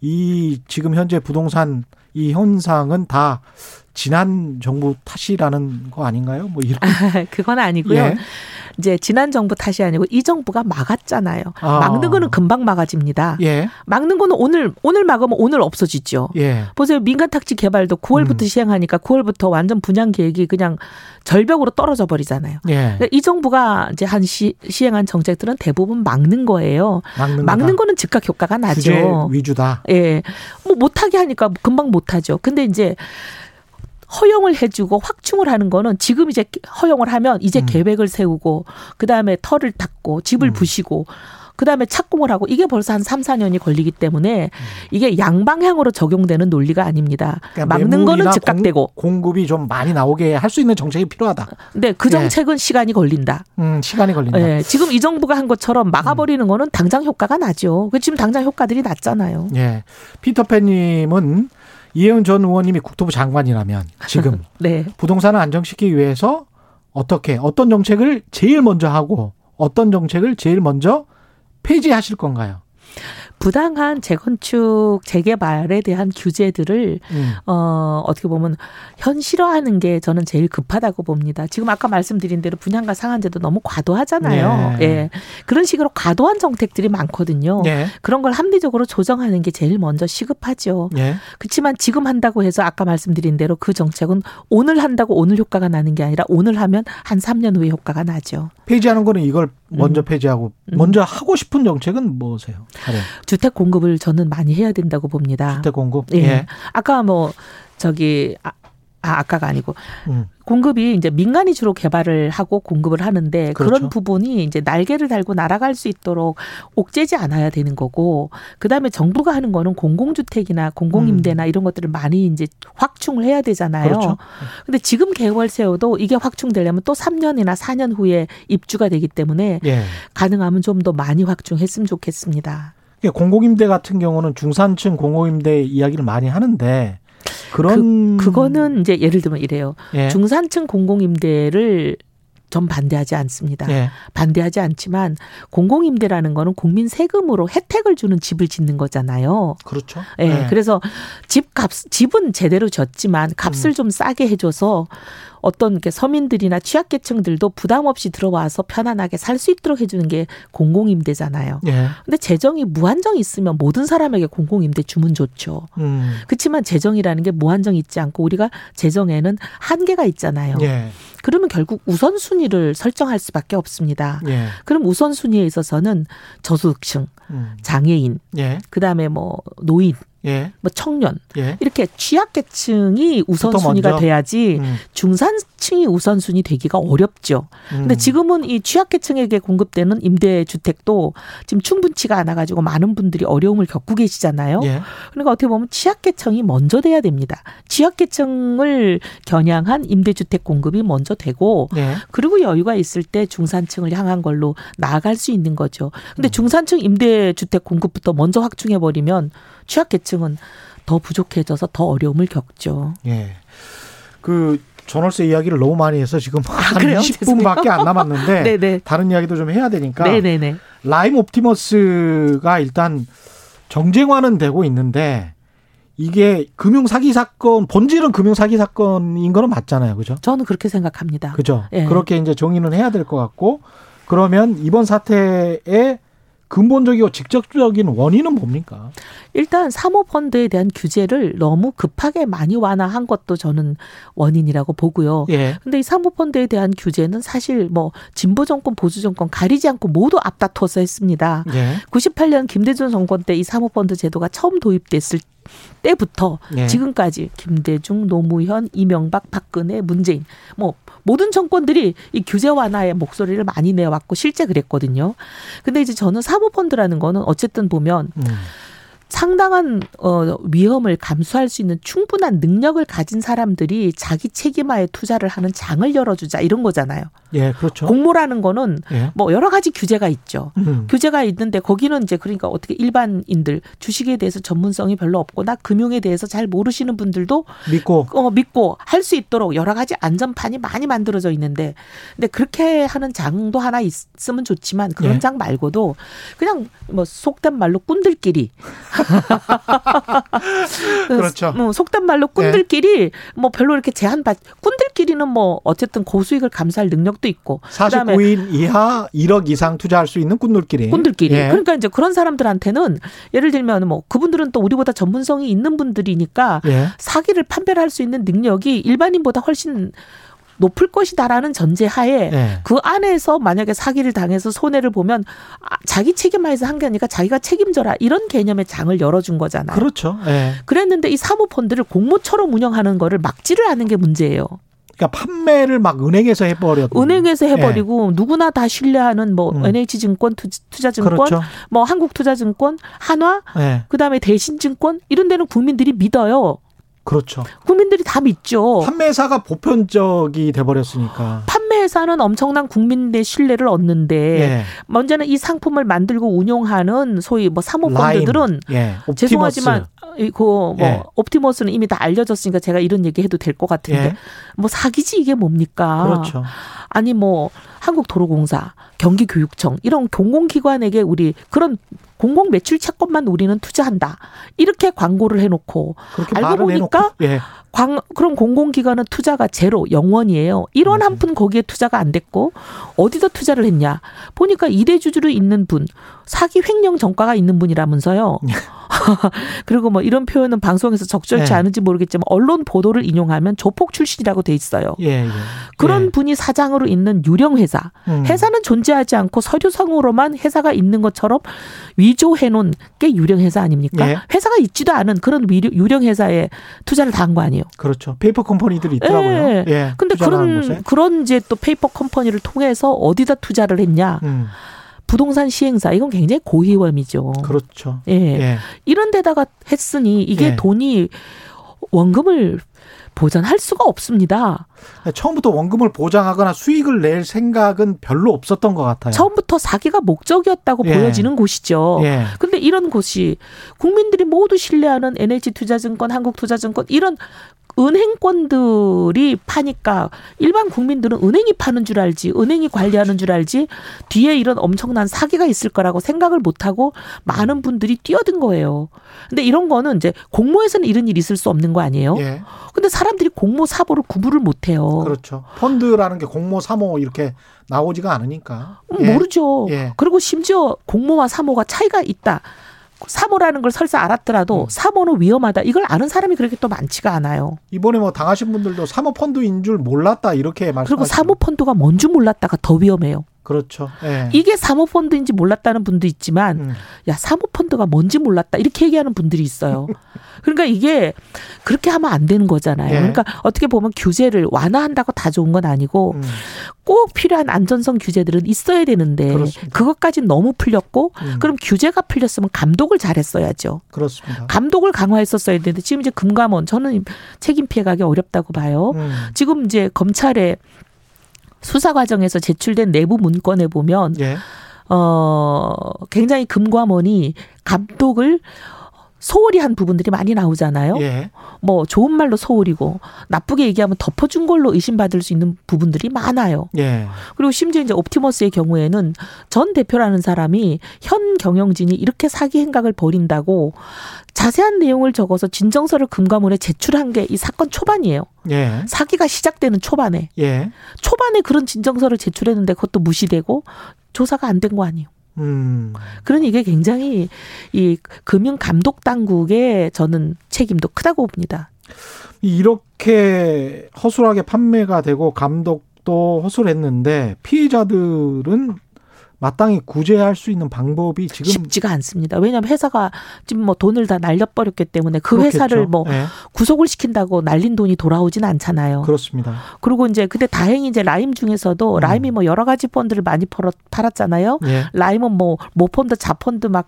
이 지금 현재 부동산 이 현상은 다 지난 정부 탓이라는 거 아닌가요? 뭐 이런 [LAUGHS] 그건 아니고요. 예. 이제 지난 정부 탓이 아니고 이 정부가 막았잖아요. 아. 막는 거는 금방 막아집니다. 예. 막는 거는 오늘 오늘 막으면 오늘 없어지죠. 예. 보세요. 민간 택지 개발도 9월부터 음. 시행하니까 9월부터 완전 분양 계획이 그냥 절벽으로 떨어져 버리잖아요. 예. 이 정부가 이제 한 시, 시행한 정책들은 대부분 막는 거예요. 막는, 막는 거는 즉각 효과가 나죠. 위주다. 예. 뭐 못하게 하니까 금방 못하죠. 근데 이제 허용을 해주고 확충을 하는 거는 지금 이제 허용을 하면 이제 음. 계획을 세우고 그 다음에 털을 닦고 집을 음. 부시고 그 다음에 착공을 하고 이게 벌써 한 3, 4년이 걸리기 때문에 음. 이게 양방향으로 적용되는 논리가 아닙니다. 그러니까 막는 거는 즉각되고 공, 급이 좀 많이 나오게 할 수 있는 정책이 필요하다. 네, 그 예. 정책은 네. 시간이 걸린다. 음, 시간이 걸린다. 네, 지금 이 정부가 한 것처럼 막아버리는 음. 거는 당장 효과가 나죠. 그 지금 당장 효과들이 났잖아요. 예. 피터팬 님은 이혜원 전 의원님이 국토부 장관이라면 지금 [LAUGHS] 네. 부동산을 안정시키기 위해서 어떻게 어떤 정책을 제일 먼저 하고 어떤 정책을 제일 먼저 폐지하실 건가요? 부당한 재건축 재개발에 대한 규제들을 음. 어 어떻게 보면 현실화하는 게 저는 제일 급하다고 봅니다. 지금 아까 말씀드린 대로 분양가 상한제도 너무 과도하잖아요. 네. 예. 그런 식으로 과도한 정책들이 많거든요. 네. 그런 걸 합리적으로 조정하는 게 제일 먼저 시급하죠. 네. 그렇지만 지금 한다고 해서 아까 말씀드린 대로 그 정책은 오늘 한다고 오늘 효과가 나는 게 아니라 오늘 하면 한 3년 후에 효과가 나죠. 폐지하는 거는 이걸 먼저 음. 폐지하고 음. 먼저 하고 싶은 정책은 뭐세요? 주택 공급을 저는 많이 해야 된다고 봅니다. 주택 공급. 예. 예. 아까 뭐 저기 아, 아 아까가 아니고 음. 공급이 이제 민간이 주로 개발을 하고 공급을 하는데 그렇죠. 그런 부분이 이제 날개를 달고 날아갈 수 있도록 옥죄지 않아야 되는 거고 그다음에 정부가 하는 거는 공공주택이나 공공임대나 음. 이런 것들을 많이 이제 확충을 해야 되잖아요. 그렇죠. 근데 지금 개월세여도 이게 확충되려면 또 3년이나 4년 후에 입주가 되기 때문에 예. 가능하면 좀 더 많이 확충했으면 좋겠습니다. 공공임대 같은 경우는 중산층 공공임대 이야기를 많이 하는데 그런 그, 그거는 이제 예를 들면 이래요. 예. 중산층 공공임대를 전 반대하지 않습니다. 예. 반대하지 않지만 공공임대라는 거는 국민 세금으로 혜택을 주는 집을 짓는 거잖아요. 그렇죠. 예. 네. 그래서 집값 집은 제대로 졌지만 값을 음. 좀 싸게 해줘서 어떤 게 서민들이나 취약계층들도 부담 없이 들어와서 편안하게 살 수 있도록 해주는 게 공공임대잖아요. 예. 근데 재정이 무한정 있으면 모든 사람에게 공공임대 주면 좋죠. 음. 그렇지만 재정이라는 게 무한정 있지 않고 우리가 재정에는 한계가 있잖아요. 예. 그러면 결국 우선순위를 설정할 수밖에 없습니다. 예. 그럼 우선순위에 있어서는 저소득층, 음. 장애인, 예. 그다음에 뭐 노인 예. 뭐 청년 예. 이렇게 취약계층이 우선순위가? 돼야지 음. 중산층이 우선순위 되기가 어렵죠. 근데 음. 지금은 이 취약계층에게 공급되는 임대주택도 지금 충분치가 않아가지고 많은 분들이 어려움을 겪고 계시잖아요. 예. 그러니까 어떻게 보면 취약계층이 먼저 돼야 됩니다. 취약계층을 겨냥한 임대주택 공급이 먼저 되고 예. 그리고 여유가 있을 때 중산층을 향한 걸로 나아갈 수 있는 거죠. 음. 근데 중산층 임대주택 공급부터 먼저 확충해 버리면 취약계층은 더 부족해져서 더 어려움을 겪죠. 예. 그 전월세 이야기를 너무 많이 해서 지금 한 아, 그래요? 20분밖에 안 남았는데 네네. [LAUGHS] 다른 이야기도 좀 해야 되니까 네네네. 라임 옵티머스가 일단 정쟁화는 되고 있는데 이게 금융 사기 사건 본질은 금융 사기 사건인 거는 맞잖아요. 그죠? 저는 그렇게 생각합니다. 그죠? 예. 그렇게 이제 정의는 해야 될 것 같고 그러면 이번 사태의 근본적이고 직접적인 원인은 뭡니까? 일단 사모펀드에 대한 규제를 너무 급하게 많이 완화한 것도 저는 원인이라고 보고요. 예. 근데 이 사모펀드에 대한 규제는 사실 뭐 진보 정권 보수 정권 가리지 않고 모두 앞다퉈서 했습니다. 예. 98년 김대중 정권 때 이 사모펀드 제도가 처음 도입됐을 때부터 예. 지금까지 김대중, 노무현, 이명박, 박근혜, 문재인 뭐 모든 정권들이 이 규제 완화에 목소리를 많이 내왔고 실제 그랬거든요. 근데 이제 저는 사모펀드라는 거는 어쨌든 보면 음. 상당한 어 위험을 감수할 수 있는 충분한 능력을 가진 사람들이 자기 책임하에 투자를 하는 장을 열어주자 이런 거잖아요. 예, 그렇죠. 공모라는 거는 예. 뭐 여러 가지 규제가 있죠. 음. 규제가 있는데 거기는 이제 그러니까 어떻게 일반인들 주식에 대해서 전문성이 별로 없거나 금융에 대해서 잘 모르시는 분들도 믿고 어 믿고 할 수 있도록 여러 가지 안전판이 많이 만들어져 있는데 근데 그렇게 하는 장도 하나 있으면 좋지만 그런 예. 장 말고도 그냥 뭐 속된 말로 꾼들끼리 [LAUGHS] 그렇죠. 뭐 속된 말로 꾼들끼리 뭐 별로 이렇게 제한받 꾼들끼리는 뭐 어쨌든 고수익을 감수할 능력도 있고 그다음에 49인 이하 1억 이상 투자할 수 있는 꾼들끼리. 꾼들끼리. 예. 그러니까 이제 그런 사람들한테는 예를 들면 뭐 그분들은 또 우리보다 전문성이 있는 분들이니까 예. 사기를 판별할 수 있는 능력이 일반인보다 훨씬 높을 것이다라는 전제하에 예. 그 안에서 만약에 사기를 당해서 손해를 보면 아, 자기 책임하에서 한 게 아니라 자기가 책임져라 이런 개념의 장을 열어준 거잖아요. 그렇죠. 예. 그랬는데 이 사모펀드를 공모처럼 운영하는 거를 막지를 않은 게 문제예요. 그러니까 판매를 막 은행에서 해버렸. 은행에서 해버리고 누구나 다 신뢰하는 뭐 음. NH증권, 투- 투자증권, 그렇죠. 뭐 한국투자증권, 한화, 예. 그다음에 대신증권 이런 데는 국민들이 믿어요. 그렇죠. 국민들이 다 믿죠. 판매사가 보편적이 돼버렸으니까. 판매회사는 엄청난 국민의 신뢰를 얻는데 예. 먼저는 이 상품을 만들고 운용하는 소위 뭐 사모펀드들은. 예. 죄송하지만 그뭐 예. 옵티머스는 이미 다 알려졌으니까 제가 이런 얘기 해도 될 것 같은데 예. 뭐 사기지 이게 뭡니까? 그렇죠. 아니 뭐 한국도로공사, 경기교육청 이런 공공기관에게 우리 그런 공공 매출 채권만 우리는 투자한다 이렇게 광고를 해놓고 그렇게 알고 보니까. 예. 광, 그런 공공기관은 투자가 제로, 영원이에요. 1원 맞아요. 한푼 거기에 투자가 안 됐고, 어디다 투자를 했냐. 보니까 이대주주로 있는 분, 사기 횡령 전과가 있는 분이라면서요. [LAUGHS] 그리고 뭐 이런 표현은 방송에서 적절치 네. 않은지 모르겠지만, 언론 보도를 인용하면 조폭 출신이라고 돼 있어요. 예. 예. 그런 예. 분이 사장으로 있는 유령 회사. 음. 회사는 존재하지 않고 서류상으로만 회사가 있는 것처럼 위조해 놓은 게 유령 회사 아닙니까? 예. 회사가 있지도 않은 그런 유령 회사에 투자를 다 한 거 아니에요. 그렇죠. 페이퍼 컴퍼니들이 있더라고요. 예. 예. 근데 그런 곳에. 그런 이제 또 페이퍼 컴퍼니를 통해서 어디다 투자를 했냐? 음. 부동산 시행사 이건 굉장히 고위험이죠. 그렇죠. 예. 예. 이런 데다가 했으니 이게 예. 돈이 원금을 보전할 수가 없습니다. 처음부터 원금을 보장하거나 수익을 낼 생각은 별로 없었던 것 같아요. 처음부터 사기가 목적이었다고 예. 보여지는 곳이죠. 예. 근데 이런 곳이 국민들이 모두 신뢰하는 NH투자증권, 한국투자증권 이런 은행권들이 파니까 일반 국민들은 은행이 파는 줄 알지, 은행이 관리하는 줄 알지 뒤에 이런 엄청난 사기가 있을 거라고 생각을 못 하고 많은 분들이 뛰어든 거예요. 근데 이런 거는 이제 공모에서는 이런 일이 있을 수 없는 거 아니에요? 예. 근데 사람들이 공모 사보를 구분을 못 해요. 그렇죠. 펀드라는 게 공모, 사모 이렇게 나오지가 않으니까. 음, 예. 모르죠. 예. 그리고 심지어 공모와 사모가 차이가 있다. 사모라는 걸 설사 알았더라도 음. 사모는 위험하다. 이걸 아는 사람이 그렇게 또 많지가 않아요. 이번에 뭐 당하신 분들도 사모 펀드인 줄 몰랐다 이렇게 말씀. 그리고 사모 펀드가 뭔줄 몰랐다가 더 위험해요. 그렇죠. 예. 이게 사모펀드인지 몰랐다는 분도 있지만 음. 야 사모펀드가 뭔지 몰랐다 이렇게 얘기하는 분들이 있어요. [LAUGHS] 그러니까 이게 그렇게 하면 안 되는 거잖아요. 예. 그러니까 어떻게 보면 규제를 완화한다고 다 좋은 건 아니고 음. 꼭 필요한 안전성 규제들은 있어야 되는데. 그것까지 너무 풀렸고 음. 그럼 규제가 풀렸으면 감독을 잘했어야죠. 그렇습니다. 감독을 강화했었어야 되는데 지금 이제 금감원 저는 책임 피해가기 어렵다고 봐요. 음. 지금 이제 검찰에 수사 과정에서 제출된 내부 문건에 보면 예. 어 굉장히 금감원이 감독을 소홀히 한 부분들이 많이 나오잖아요. 예. 뭐 좋은 말로 소홀이고 나쁘게 얘기하면 덮어준 걸로 의심받을 수 있는 부분들이 많아요. 예. 그리고 심지어 이제 옵티머스의 경우에는 전 대표라는 사람이 현 경영진이 이렇게 사기 행각을 벌인다고 자세한 내용을 적어서 진정서를 금감원에 제출한 게 이 사건 초반이에요. 예. 사기가 시작되는 초반에 예. 초반에 그런 진정서를 제출했는데 그것도 무시되고 조사가 안 된 거 아니에요. 음. 그러니 이게 굉장히 이 금융 감독 당국의 저는 책임도 크다고 봅니다. 이렇게 허술하게 판매가 되고 감독도 허술했는데 피해자들은 마땅히 구제할 수 있는 방법이 지금 쉽지가 않습니다. 왜냐하면 회사가 지금 뭐 돈을 다 날려버렸기 때문에 그 그렇겠죠. 회사를 뭐 예. 구속을 시킨다고 날린 돈이 돌아오진 않잖아요. 그렇습니다. 그리고 이제 근데 다행히 이제 라임 중에서도 음. 라임이 뭐 여러 가지 펀드를 많이 팔았, 팔았잖아요. 예. 라임은 뭐 모펀드, 자펀드 막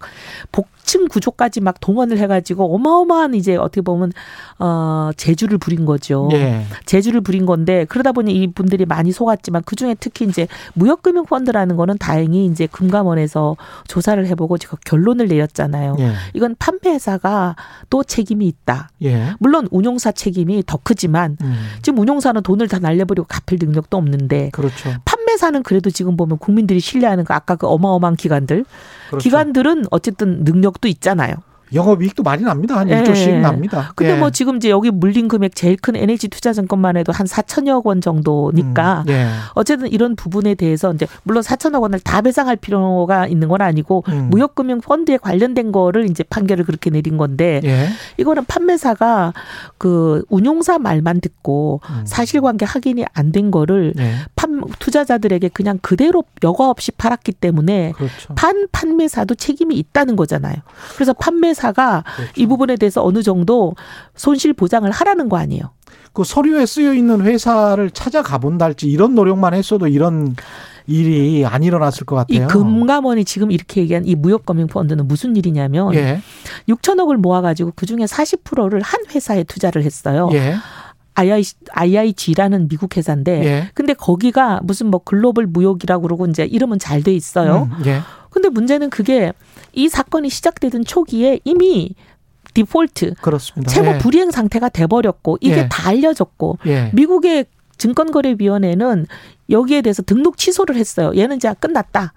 복층 구조까지 막 동원을 해가지고 어마어마한 이제 어떻게 보면 어 재주를 부린 거죠. 예. 재주를 부린 건데 그러다 보니 이 분들이 많이 속았지만 그 중에 특히 이제 무역금융펀드라는 거는 다행히 이제 금감원에서 조사를 해보고 지금 결론을 내렸잖아요. 예. 이건 판매사가 또 책임이 있다. 예. 물론 운용사 책임이 더 크지만 음. 지금 운용사는 돈을 다 날려버리고 갚을 능력도 없는데 그렇죠. 판매사는 그래도 지금 보면 국민들이 신뢰하는 그 아까 그 어마어마한 기관들 그렇죠. 기관들은 어쨌든 능력도 있잖아요. 영업이익도 많이 납니다. 한 예. 1조씩 납니다. 근데 예. 뭐 지금 이제 여기 물린 금액 제일 큰 NH투자증권만 해도 한 4천여억 원 정도니까 음, 예. 어쨌든 이런 부분에 대해서 이제 물론 4천억 원을 다 배상할 필요가 있는 건 아니고 음. 무역금융 펀드에 관련된 거를 이제 판결을 그렇게 내린 건데 예. 이거는 판매사가 그 운용사 말만 듣고 음. 사실관계 확인이 안 된 거를 예. 판 투자자들에게 그냥 그대로 여과 없이 팔았기 때문에 그렇죠. 판 판매사도 책임이 있다는 거잖아요. 그래서 판매 사가 그렇죠. 이 부분에 대해서 어느 정도 손실 보장을 하라는 거 아니에요. 그 서류에 쓰여 있는 회사를 찾아가 본다 할지 이런 노력만 했어도 이런 일이 안 일어났을 것이 같아요. 금감원이 지금 이렇게 얘기한 이 무역금융펀드는 무슨 일이냐면 예. 6천억을 모아가지고 그 중에 40%를 한 회사에 투자를 했어요. 예. II, IIG라는 미국 회사인데, 예. 근데 거기가 무슨 뭐 글로벌 무역이라고 그러고 이제 이름은 잘 돼 있어요. 음, 예. 근데 문제는 그게 이 사건이 시작되던 초기에 이미 디폴트 그렇습니다. 채무 예. 불이행 상태가 돼버렸고 이게 예. 다 알려졌고 예. 미국의 증권거래위원회는 여기에 대해서 등록 취소를 했어요. 얘는 이제 끝났다.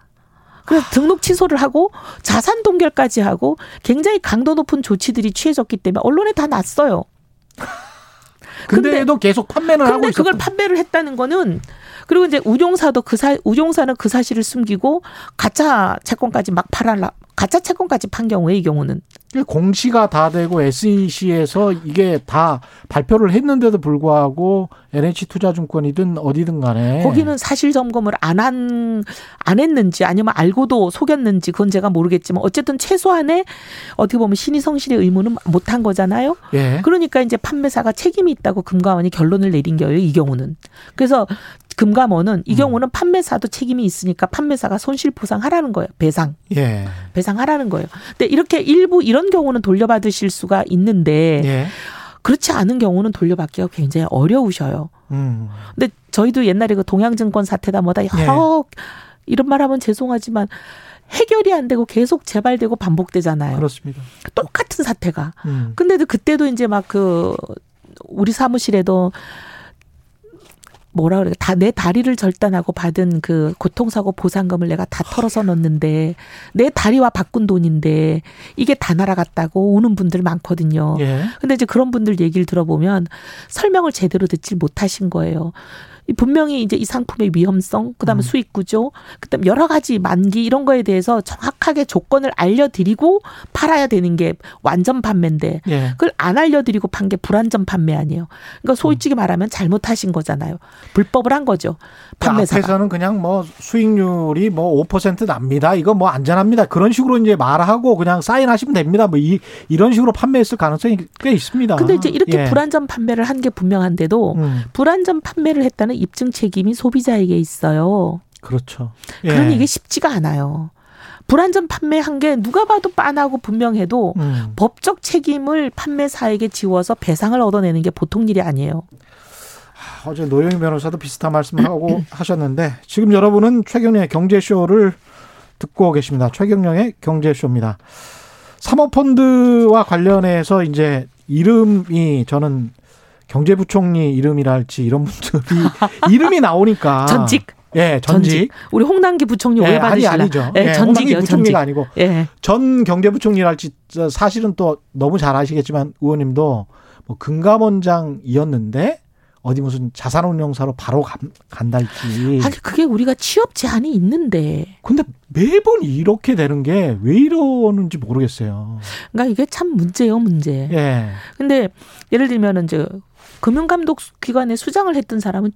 그래서 등록 취소를 하고 자산 동결까지 하고 굉장히 강도 높은 조치들이 취해졌기 때문에 언론에 다 났어요. 근데도 계속 하고 근데 있었던 그걸 판매를 했다는 거는 그리고 이제 우종사도 그 사, 우종사는 그 사실을 숨기고 가짜 채권까지 막 팔아라. 가짜 채권까지 판 경우에 이 경우는 공시가 다 되고 SEC에서 이게 다 발표를 했는데도 불구하고 NH투자증권이든 어디든 간에 거기는 사실 점검을 안 한 안 했는지 아니면 알고도 속였는지 그건 제가 모르겠지만 어쨌든 최소한의 어떻게 보면 신의 성실의 의무는 못 한 거잖아요. 예. 그러니까 이제 판매사가 책임이 있다고 금감원이 결론을 내린 거예요. 이 경우는. 그래서 금감원은 음. 이 경우는 판매사도 책임이 있으니까 판매사가 손실 보상하라는 거예요. 배상. 예. 배상하라는 거예요. 근데 이렇게 일부 이런 경우는 돌려받으실 수가 있는데 예. 그렇지 않은 경우는 돌려받기가 굉장히 어려우셔요. 음. 근데 저희도 옛날에 그 동양증권 사태다 뭐다 여러 이런 말 하면 죄송하지만 해결이 안 되고 계속 재발되고 반복되잖아요. 그렇습니다. 똑같은 사태가. 음. 근데도 그때도 이제 막 그 우리 사무실에도 뭐라 그래 다내 다리를 절단하고 받은 그 고통사고 보상금을 내가 다 털어서 넣는데 내 다리와 바꾼 돈인데 이게 다 날아갔다고 우는 분들 많거든요. 예. 근데 이제 그런 분들 얘기를 들어보면 설명을 제대로 듣질 못하신 거예요. 분명히 이제 이 상품의 위험성, 그다음에 음. 수익 구조, 그다음 여러 가지 만기 이런 거에 대해서 정확하게 조건을 알려드리고 팔아야 되는 게 완전 판매인데 예. 그걸 안 알려드리고 판 게 불완전 판매 아니에요. 그러니까 솔직히 말하면 잘못하신 거잖아요. 불법을 한 거죠. 판매사가. 앞에서는 그냥 뭐 수익률이 뭐 5% 납니다. 이거 뭐 안전합니다. 그런 식으로 이제 말하고 그냥 사인하시면 됩니다. 뭐 이, 이런 식으로 판매했을 가능성이 꽤 있습니다. 근데 이제 이렇게 예. 불안전 판매를 한 게 분명한데도 음. 불안전 판매를 했다는 입증 책임이 소비자에게 있어요. 그렇죠. 예. 그러니 이게 쉽지가 않아요. 불안전 판매한 게 누가 봐도 빤하고 분명해도 음. 법적 책임을 판매사에게 지워서 배상을 얻어내는 게 보통 일이 아니에요. 어제 노영희 변호사도 비슷한 말씀을 하고 [CLEARS THROAT] 하셨는데 지금 여러분은 최경영의 경제쇼를 듣고 계십니다. 최경영의 경제쇼입니다. 사모펀드와 관련해서 이제 이름이 저는 경제부총리 이름이랄지 이런 분들이 [LAUGHS] 이름이 나오니까 전직 예, 전직. 전직. 우리 홍남기 부총리 오해 예, 받으시라. 아니, 아니죠. 예, 예 전직이요, 부총리가 전직. 아니고 예. 전 경제부총리랄지 사실은 또 너무 잘 아시겠지만 의원님도 뭐 금감원장이었는데 어디 무슨 자산운용사로 바로 간, 간달지. 아니 그게 우리가 취업 제한이 있는데. 근데 매번 이렇게 되는 게 왜 이러는지 모르겠어요. 그러니까 이게 참 문제요 문제. 예. 근데 예를 들면은 이제 금융감독 기관에 수장을 했던 사람은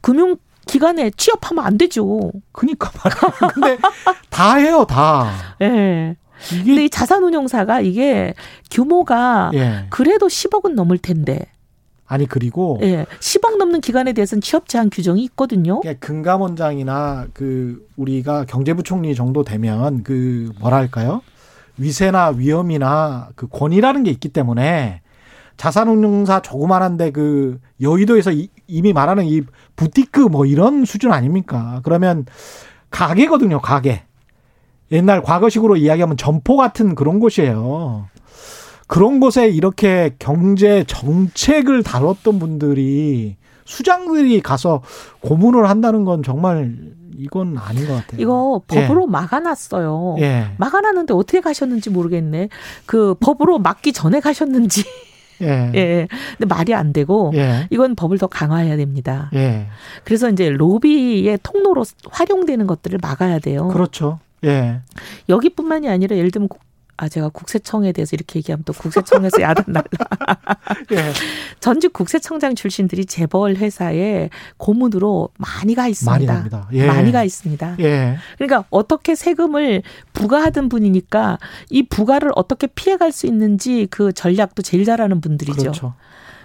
금융 기관에 취업하면 안 되죠. 그니까 말이야. [LAUGHS] 근데 다 해요 다. 예. 이게 근데 이 자산운용사가 이게 규모가 예. 그래도 10억은 넘을 텐데. 아니 그리고 예. 10억 넘는 기관에 대해서는 취업 제한 규정이 있거든요. 그러니까 금감원장이나 그 우리가 경제부총리 정도 되면 그 뭐랄까요? 위세나 위험이나 그 권위라는 게 있기 때문에 자산운용사 조그만한데 그 여의도에서 이, 이미 말하는 이 부티크 뭐 이런 수준 아닙니까? 그러면 가게거든요, 가게. 옛날 과거식으로 이야기하면 점포 같은 그런 곳이에요. 그런 곳에 이렇게 경제 정책을 다뤘던 분들이 수장들이 가서 고문을 한다는 건 정말 이건 아닌 것 같아요. 이거 법으로 예. 막아놨어요. 예. 막아놨는데 어떻게 가셨는지 모르겠네. 그 법으로 막기 전에 가셨는지. 예. 예. 근데 말이 안 되고 예. 이건 법을 더 강화해야 됩니다. 예. 그래서 이제 로비의 통로로 활용되는 것들을 막아야 돼요. 그렇죠. 예. 여기뿐만이 아니라 예를 들면 아 제가 국세청에 대해서 이렇게 얘기하면 또 국세청에서 야단 날라. [LAUGHS] 예. 전직 국세청장 출신들이 재벌 회사에 고문으로 많이 가 있습니다. 많이, 예. 많이 가 있습니다. 예. 그러니까 어떻게 세금을 부과하던 분이니까 이 부과를 어떻게 피해갈 수 있는지 그 전략도 제일 잘하는 분들이죠. 그렇죠.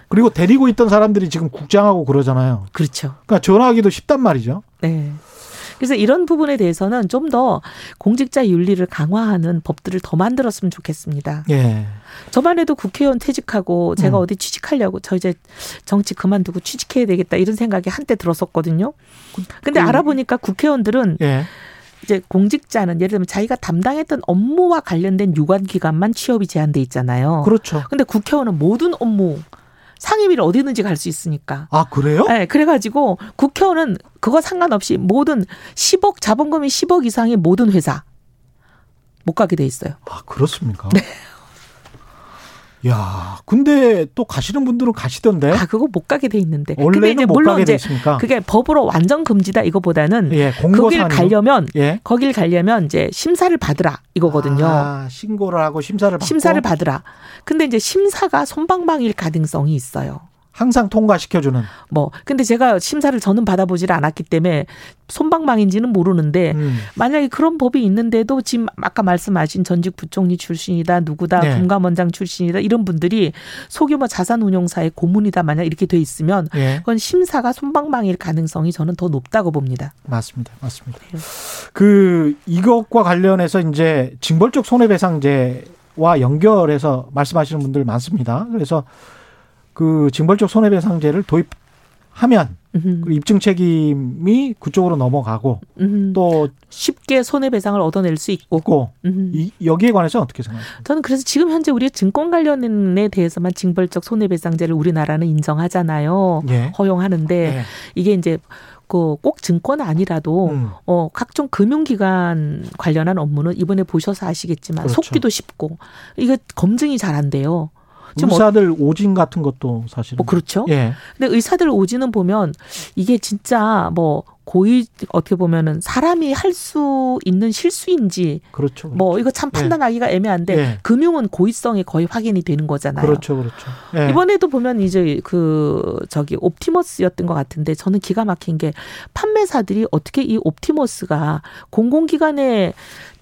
그리고 데리고 있던 사람들이 지금 국장하고 그러잖아요. 그렇죠. 그러니까 전화하기도 쉽단 말이죠. 네. 그래서 이런 부분에 대해서는 좀 더 공직자 윤리를 강화하는 법들을 더 만들었으면 좋겠습니다. 예. 저만 해도 국회의원 퇴직하고 제가 음. 어디 취직하려고 저 이제 정치 그만두고 취직해야 되겠다 이런 생각이 한때 들었었거든요. 근데 음. 알아보니까 국회의원들은 예. 이제 공직자는 예를 들면 자기가 담당했던 업무와 관련된 유관 기관만 취업이 제한돼 있잖아요. 그렇죠. 근데 국회의원은 모든 업무 상임위를 어디든지 갈 수 있으니까. 아, 그래요? 네, 그래가지고 국회의원은 그거 상관없이 모든 10억, 자본금이 10억 이상의 모든 회사 못 가게 돼 있어요. 아, 그렇습니까? 네. 야, 근데 또 가시는 분들은 가시던데. 아, 그거 못 가게 돼 있는데. 원래 이제 못 물론 가게 돼 있습니까? 그게 법으로 완전 금지다 이거보다는 예, 거길 가려면 예? 거길 가려면 이제 심사를 받으라 이거거든요. 아, 신고를 하고 심사를 받고 심사를 받으라. 근데 이제 심사가 손방망일 가능성이 있어요. 항상 통과시켜주는. 뭐 근데 제가 심사를 저는 받아보질 않았기 때문에 손방망인지는 모르는데 음. 만약에 그런 법이 있는데도 지금 아까 말씀하신 전직 부총리 출신이다 누구다 네. 금감원장 출신이다 이런 분들이 소규모 자산운용사의 고문이다 만약 이렇게 돼 있으면 네. 그건 심사가 손방망일 가능성이 저는 더 높다고 봅니다. 맞습니다, 맞습니다. 네. 그 이것과 관련해서 이제 징벌적 손해배상제와 연결해서 말씀하시는 분들 많습니다. 그래서 그 징벌적 손해배상제를 도입하면 그 입증 책임이 그쪽으로 넘어가고 음흠. 또 쉽게 손해배상을 얻어낼 수 있고 이, 여기에 관해서 어떻게 생각하세요? 저는 그래서 지금 현재 우리 증권 관련에 대해서만 징벌적 손해배상제를 우리나라는 인정하잖아요. 예. 허용하는데 예. 이게 이제 그꼭 증권 아니라도 음. 어 각종 금융기관 관련한 업무는 이번에 보셔서 아시겠지만 그렇죠. 속기도 쉽고 이게 검증이 잘 안 돼요. 의사들 오진 같은 것도 사실은 뭐 그렇죠. 예. 근데 의사들 오지는 보면 이게 진짜 뭐 고의 어떻게 보면은 사람이 할 수 있는 실수인지 그렇죠. 뭐 이거 참 예. 판단하기가 애매한데 예. 금융은 고의성이 거의 확인이 되는 거잖아요. 그렇죠, 그렇죠. 예. 이번에도 보면 이제 그 저기 옵티머스였던 것 같은데 저는 기가 막힌 게 판매사들이 어떻게 이 옵티머스가 공공기관에 출-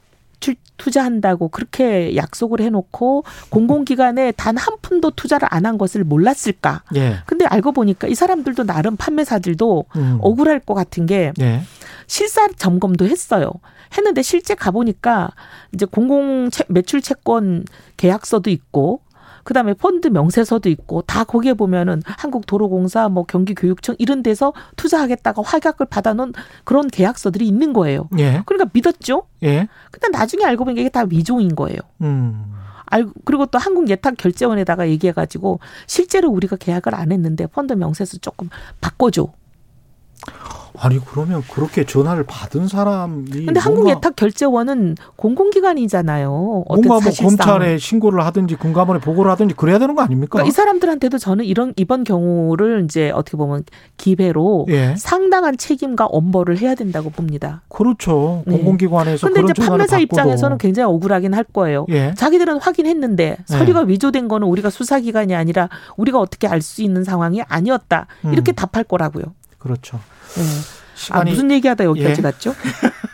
투자한다고 그렇게 약속을 해놓고 공공기관에 단 한 푼도 투자를 안 한 것을 몰랐을까? 예. 근데 알고 보니까 이 사람들도 나름 판매사들도 음. 억울할 것 같은 게 예. 실사 점검도 했어요. 했는데 실제 가보니까 이제 공공 채- 매출 채권 계약서도 있고 그다음에 펀드 명세서도 있고 다 거기에 보면은 한국도로공사 뭐 경기교육청 이런 데서 투자하겠다가 확약을 받아놓은 그런 계약서들이 있는 거예요. 예. 그러니까 믿었죠. 예. 근데 나중에 알고 보니까 이게 다 위종인 거예요. 음. 알 그리고 또 한국예탁결제원에다가 얘기해가지고 실제로 우리가 계약을 안 했는데 펀드 명세서 조금 바꿔줘. 아니 그러면 그렇게 전화를 받은 사람이 근데 뭔가, 한국 예탁 결제원은 공공기관이잖아요. 어떤 뭔가 뭐. 검찰에 신고를 하든지 금감원에 보고를 하든지 그래야 되는 거 아닙니까? 그러니까 이 사람들한테도 저는 이런 이번 경우를 이제 어떻게 보면 기회로 예. 상당한 책임과 엄벌을 해야 된다고 봅니다. 그렇죠. 네. 공공기관에서 근데 그런 이제 판매사. 입장에서는 굉장히 억울하긴 할 거예요. 예. 자기들은 확인했는데 네. 서류가 위조된 거는 우리가 수사기관이 아니라 우리가 어떻게 알 수 있는 상황이 아니었다. 이렇게 음. 답할 거라고요. 그렇죠. 네. 아, 시간이 무슨 얘기하다 여기까지 예. 갔죠?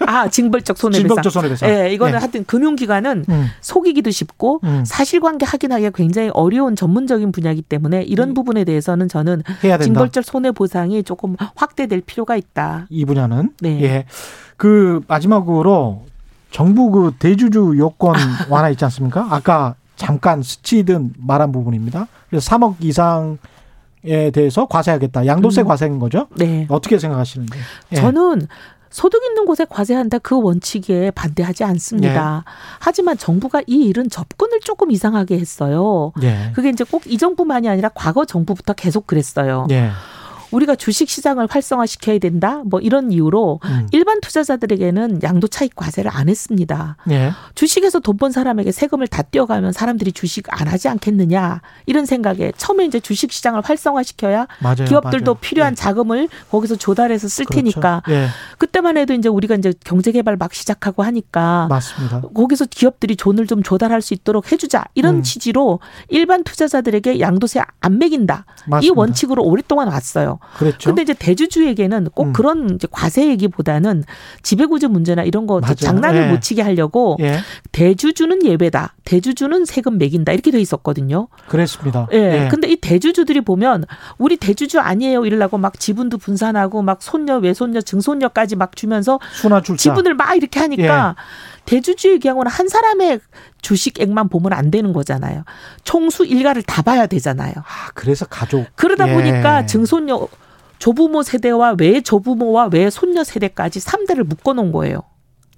아, 징벌적 손해배상. 진법적 손해배상. 예, 이거는 예. 하여튼 금융기관은 음. 속이기도 쉽고 음. 사실관계 확인하기가 굉장히 어려운 전문적인 분야이기 때문에 이런 음. 부분에 대해서는 저는. 징벌적 손해보상이 조금 확대될 필요가 있다. 이 분야는 네. 예. 그 마지막으로 정부 그 대주주 요건 [LAUGHS] 완화 있지 않습니까? 아까 잠깐 스치듯 말한 부분입니다. 그래서 3억 이상 에 대해서 과세하겠다. 양도세 음. 과세인 거죠? 네. 어떻게 생각하시는지? 예. 저는 소득 있는 곳에 과세한다 그 원칙에 반대하지 않습니다. 네. 하지만 정부가 이 일은 접근을 조금 이상하게 했어요. 예. 그게 이제 꼭 이 정부만이 아니라 과거 정부부터 계속 그랬어요. 예. 우리가 주식 시장을 활성화시켜야 된다. 뭐 이런 이유로 음. 일반 투자자들에게는 양도 차익 과세를 안 했습니다. 예. 주식에서 돈 번 사람에게 세금을 다 떼어가면 사람들이 주식 안 하지 않겠느냐 이런 생각에 처음에 이제 주식 시장을 활성화시켜야 맞아요. 기업들도 맞아요. 필요한 예. 자금을 거기서 조달해서 쓸 그렇죠. 테니까 예. 그때만 해도 이제 우리가 이제 경제 개발 막 시작하고 하니까 맞습니다. 거기서 기업들이 돈을 좀 조달할 수 있도록 해주자 이런 음. 취지로 일반 투자자들에게 양도세 안 매긴다 이 맞습니다. 원칙으로 오랫동안 왔어요. 그렇죠. 근데 이제 대주주에게는 꼭 음. 그런 이제 과세 얘기보다는 지배구조 문제나 이런 거 맞아요. 장난을 예. 못 치게 하려고 예. 대주주는 예외다. 대주주는 세금 매긴다. 이렇게 돼 있었거든요. 그랬습니다. 예. 근데 이 대주주들이 보면 우리 대주주 아니에요. 이러려고 막 지분도 분산하고 막 손녀, 외손녀, 증손녀까지 막 주면서. 지분을 막 이렇게 하니까 대주주의 경우는 한 사람의 주식액만 보면 안 되는 거잖아요. 총수 일가를 다 봐야 되잖아요. 아, 그래서 가족. 그러다 예. 보니까 증손녀 조부모 세대와 외 조부모와 외 손녀 세대까지 삼대를 묶어 놓은 거예요.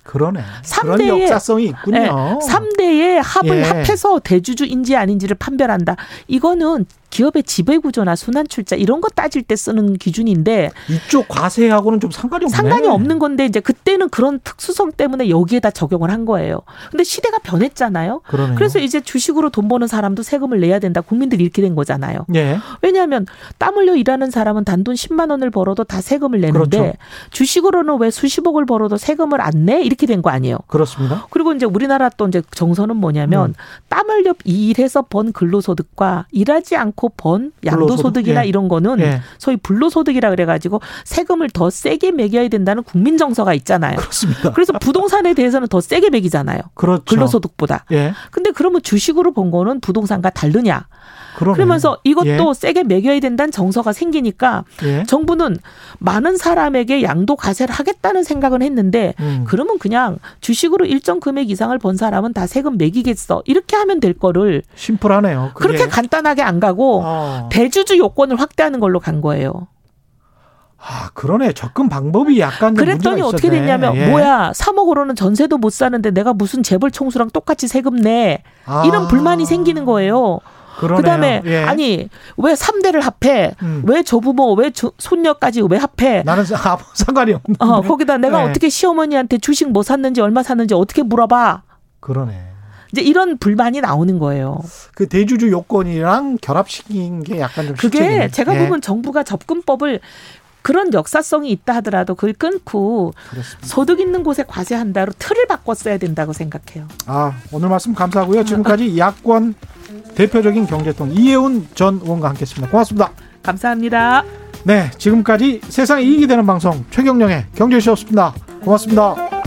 그러네. 삼 그런 대의- 역사성이 있군요. 네, 3대의 합을 예. 합해서 대주주인지 아닌지를 판별한다. 이거는 기업의 지배구조나 순환출자 이런 거 따질 때 쓰는 기준인데 이쪽 과세하고는 좀 상관이 없네. 상관이 없는 건데 이제 그때는 그런 특수성 때문에 여기에다 적용을 한 거예요. 근데 시대가 변했잖아요. 그러네요. 그래서 이제 주식으로 돈 버는 사람도 세금을 내야 된다. 국민들이 이렇게 된 거잖아요. 예. 왜냐하면 땀 흘려 일하는 사람은 단돈 10만 원을 벌어도 다 세금을 내는데 그렇죠. 주식으로는 왜 수십억을 벌어도 세금을 안 내? 이렇게 된 거 아니에요. 그렇습니다. 그리고 이제 우리나라 또 이제 정서는 뭐냐면 음. 땀 흘려 일해서 번 근로소득과 일하지 않고 번 양도소득이나 예. 이런 거는 예. 소위 불로소득이라 그래가지고 세금을 더 세게 매겨야 된다는 국민 정서가 있잖아요. 그렇습니다. 그래서 부동산에 대해서는 더 세게 매기잖아요. 그렇죠. 근로소득보다. 예. 근데 그러면 주식으로 본 거는 부동산과 다르냐? 그러네. 그러면서 이것도 예. 세게 매겨야 된다는 정서가 생기니까 예. 정부는 많은 사람에게 양도 과세를 하겠다는 생각은 했는데 음. 그러면 그냥 주식으로 일정 금액 이상을 번 사람은 다 세금 매기겠어. 이렇게 하면 될 거를 심플하네요. 그게. 그렇게 간단하게 안 가고 어. 대주주 요건을 확대하는 걸로 간 거예요. 아, 그러네. 접근 방법이 약간 좀 그랬더니 어떻게. 됐냐면 예. 뭐야 3억으로는 전세도 못 사는데 내가 무슨 재벌 총수랑 똑같이 세금 내 아. 이런 불만이 생기는 거예요. 그러네요. 그다음에 예. 아니 왜 3대를 합해 음. 왜 조부모 왜 조- 손녀까지 왜 합해 나는 사- 아무 [LAUGHS] 상관이 없는데. 어 거기다 내가 네. 어떻게 시어머니한테 주식 뭐 샀는지 얼마 샀는지 어떻게 물어봐 그러네. 이제 이런 불만이 나오는 거예요. 그 대주주 요건이랑 결합시킨 게 약간 좀 그게 실책이네. 제가 예, 보면 정부가 접근법을 그런 역사성이 있다 하더라도 그걸 끊고 그렇습니다. 소득 있는 곳에 과세한다로 틀을 바꿨어야 된다고 생각해요. 아 오늘 말씀 감사하고요. 지금까지 [LAUGHS] 야권 대표적인 경제통 이혜훈 전 의원과 함께했습니다. 고맙습니다. 감사합니다. 네, 지금까지 세상에 이익이 되는 방송 최경령의 경제쇼였습니다. 고맙습니다.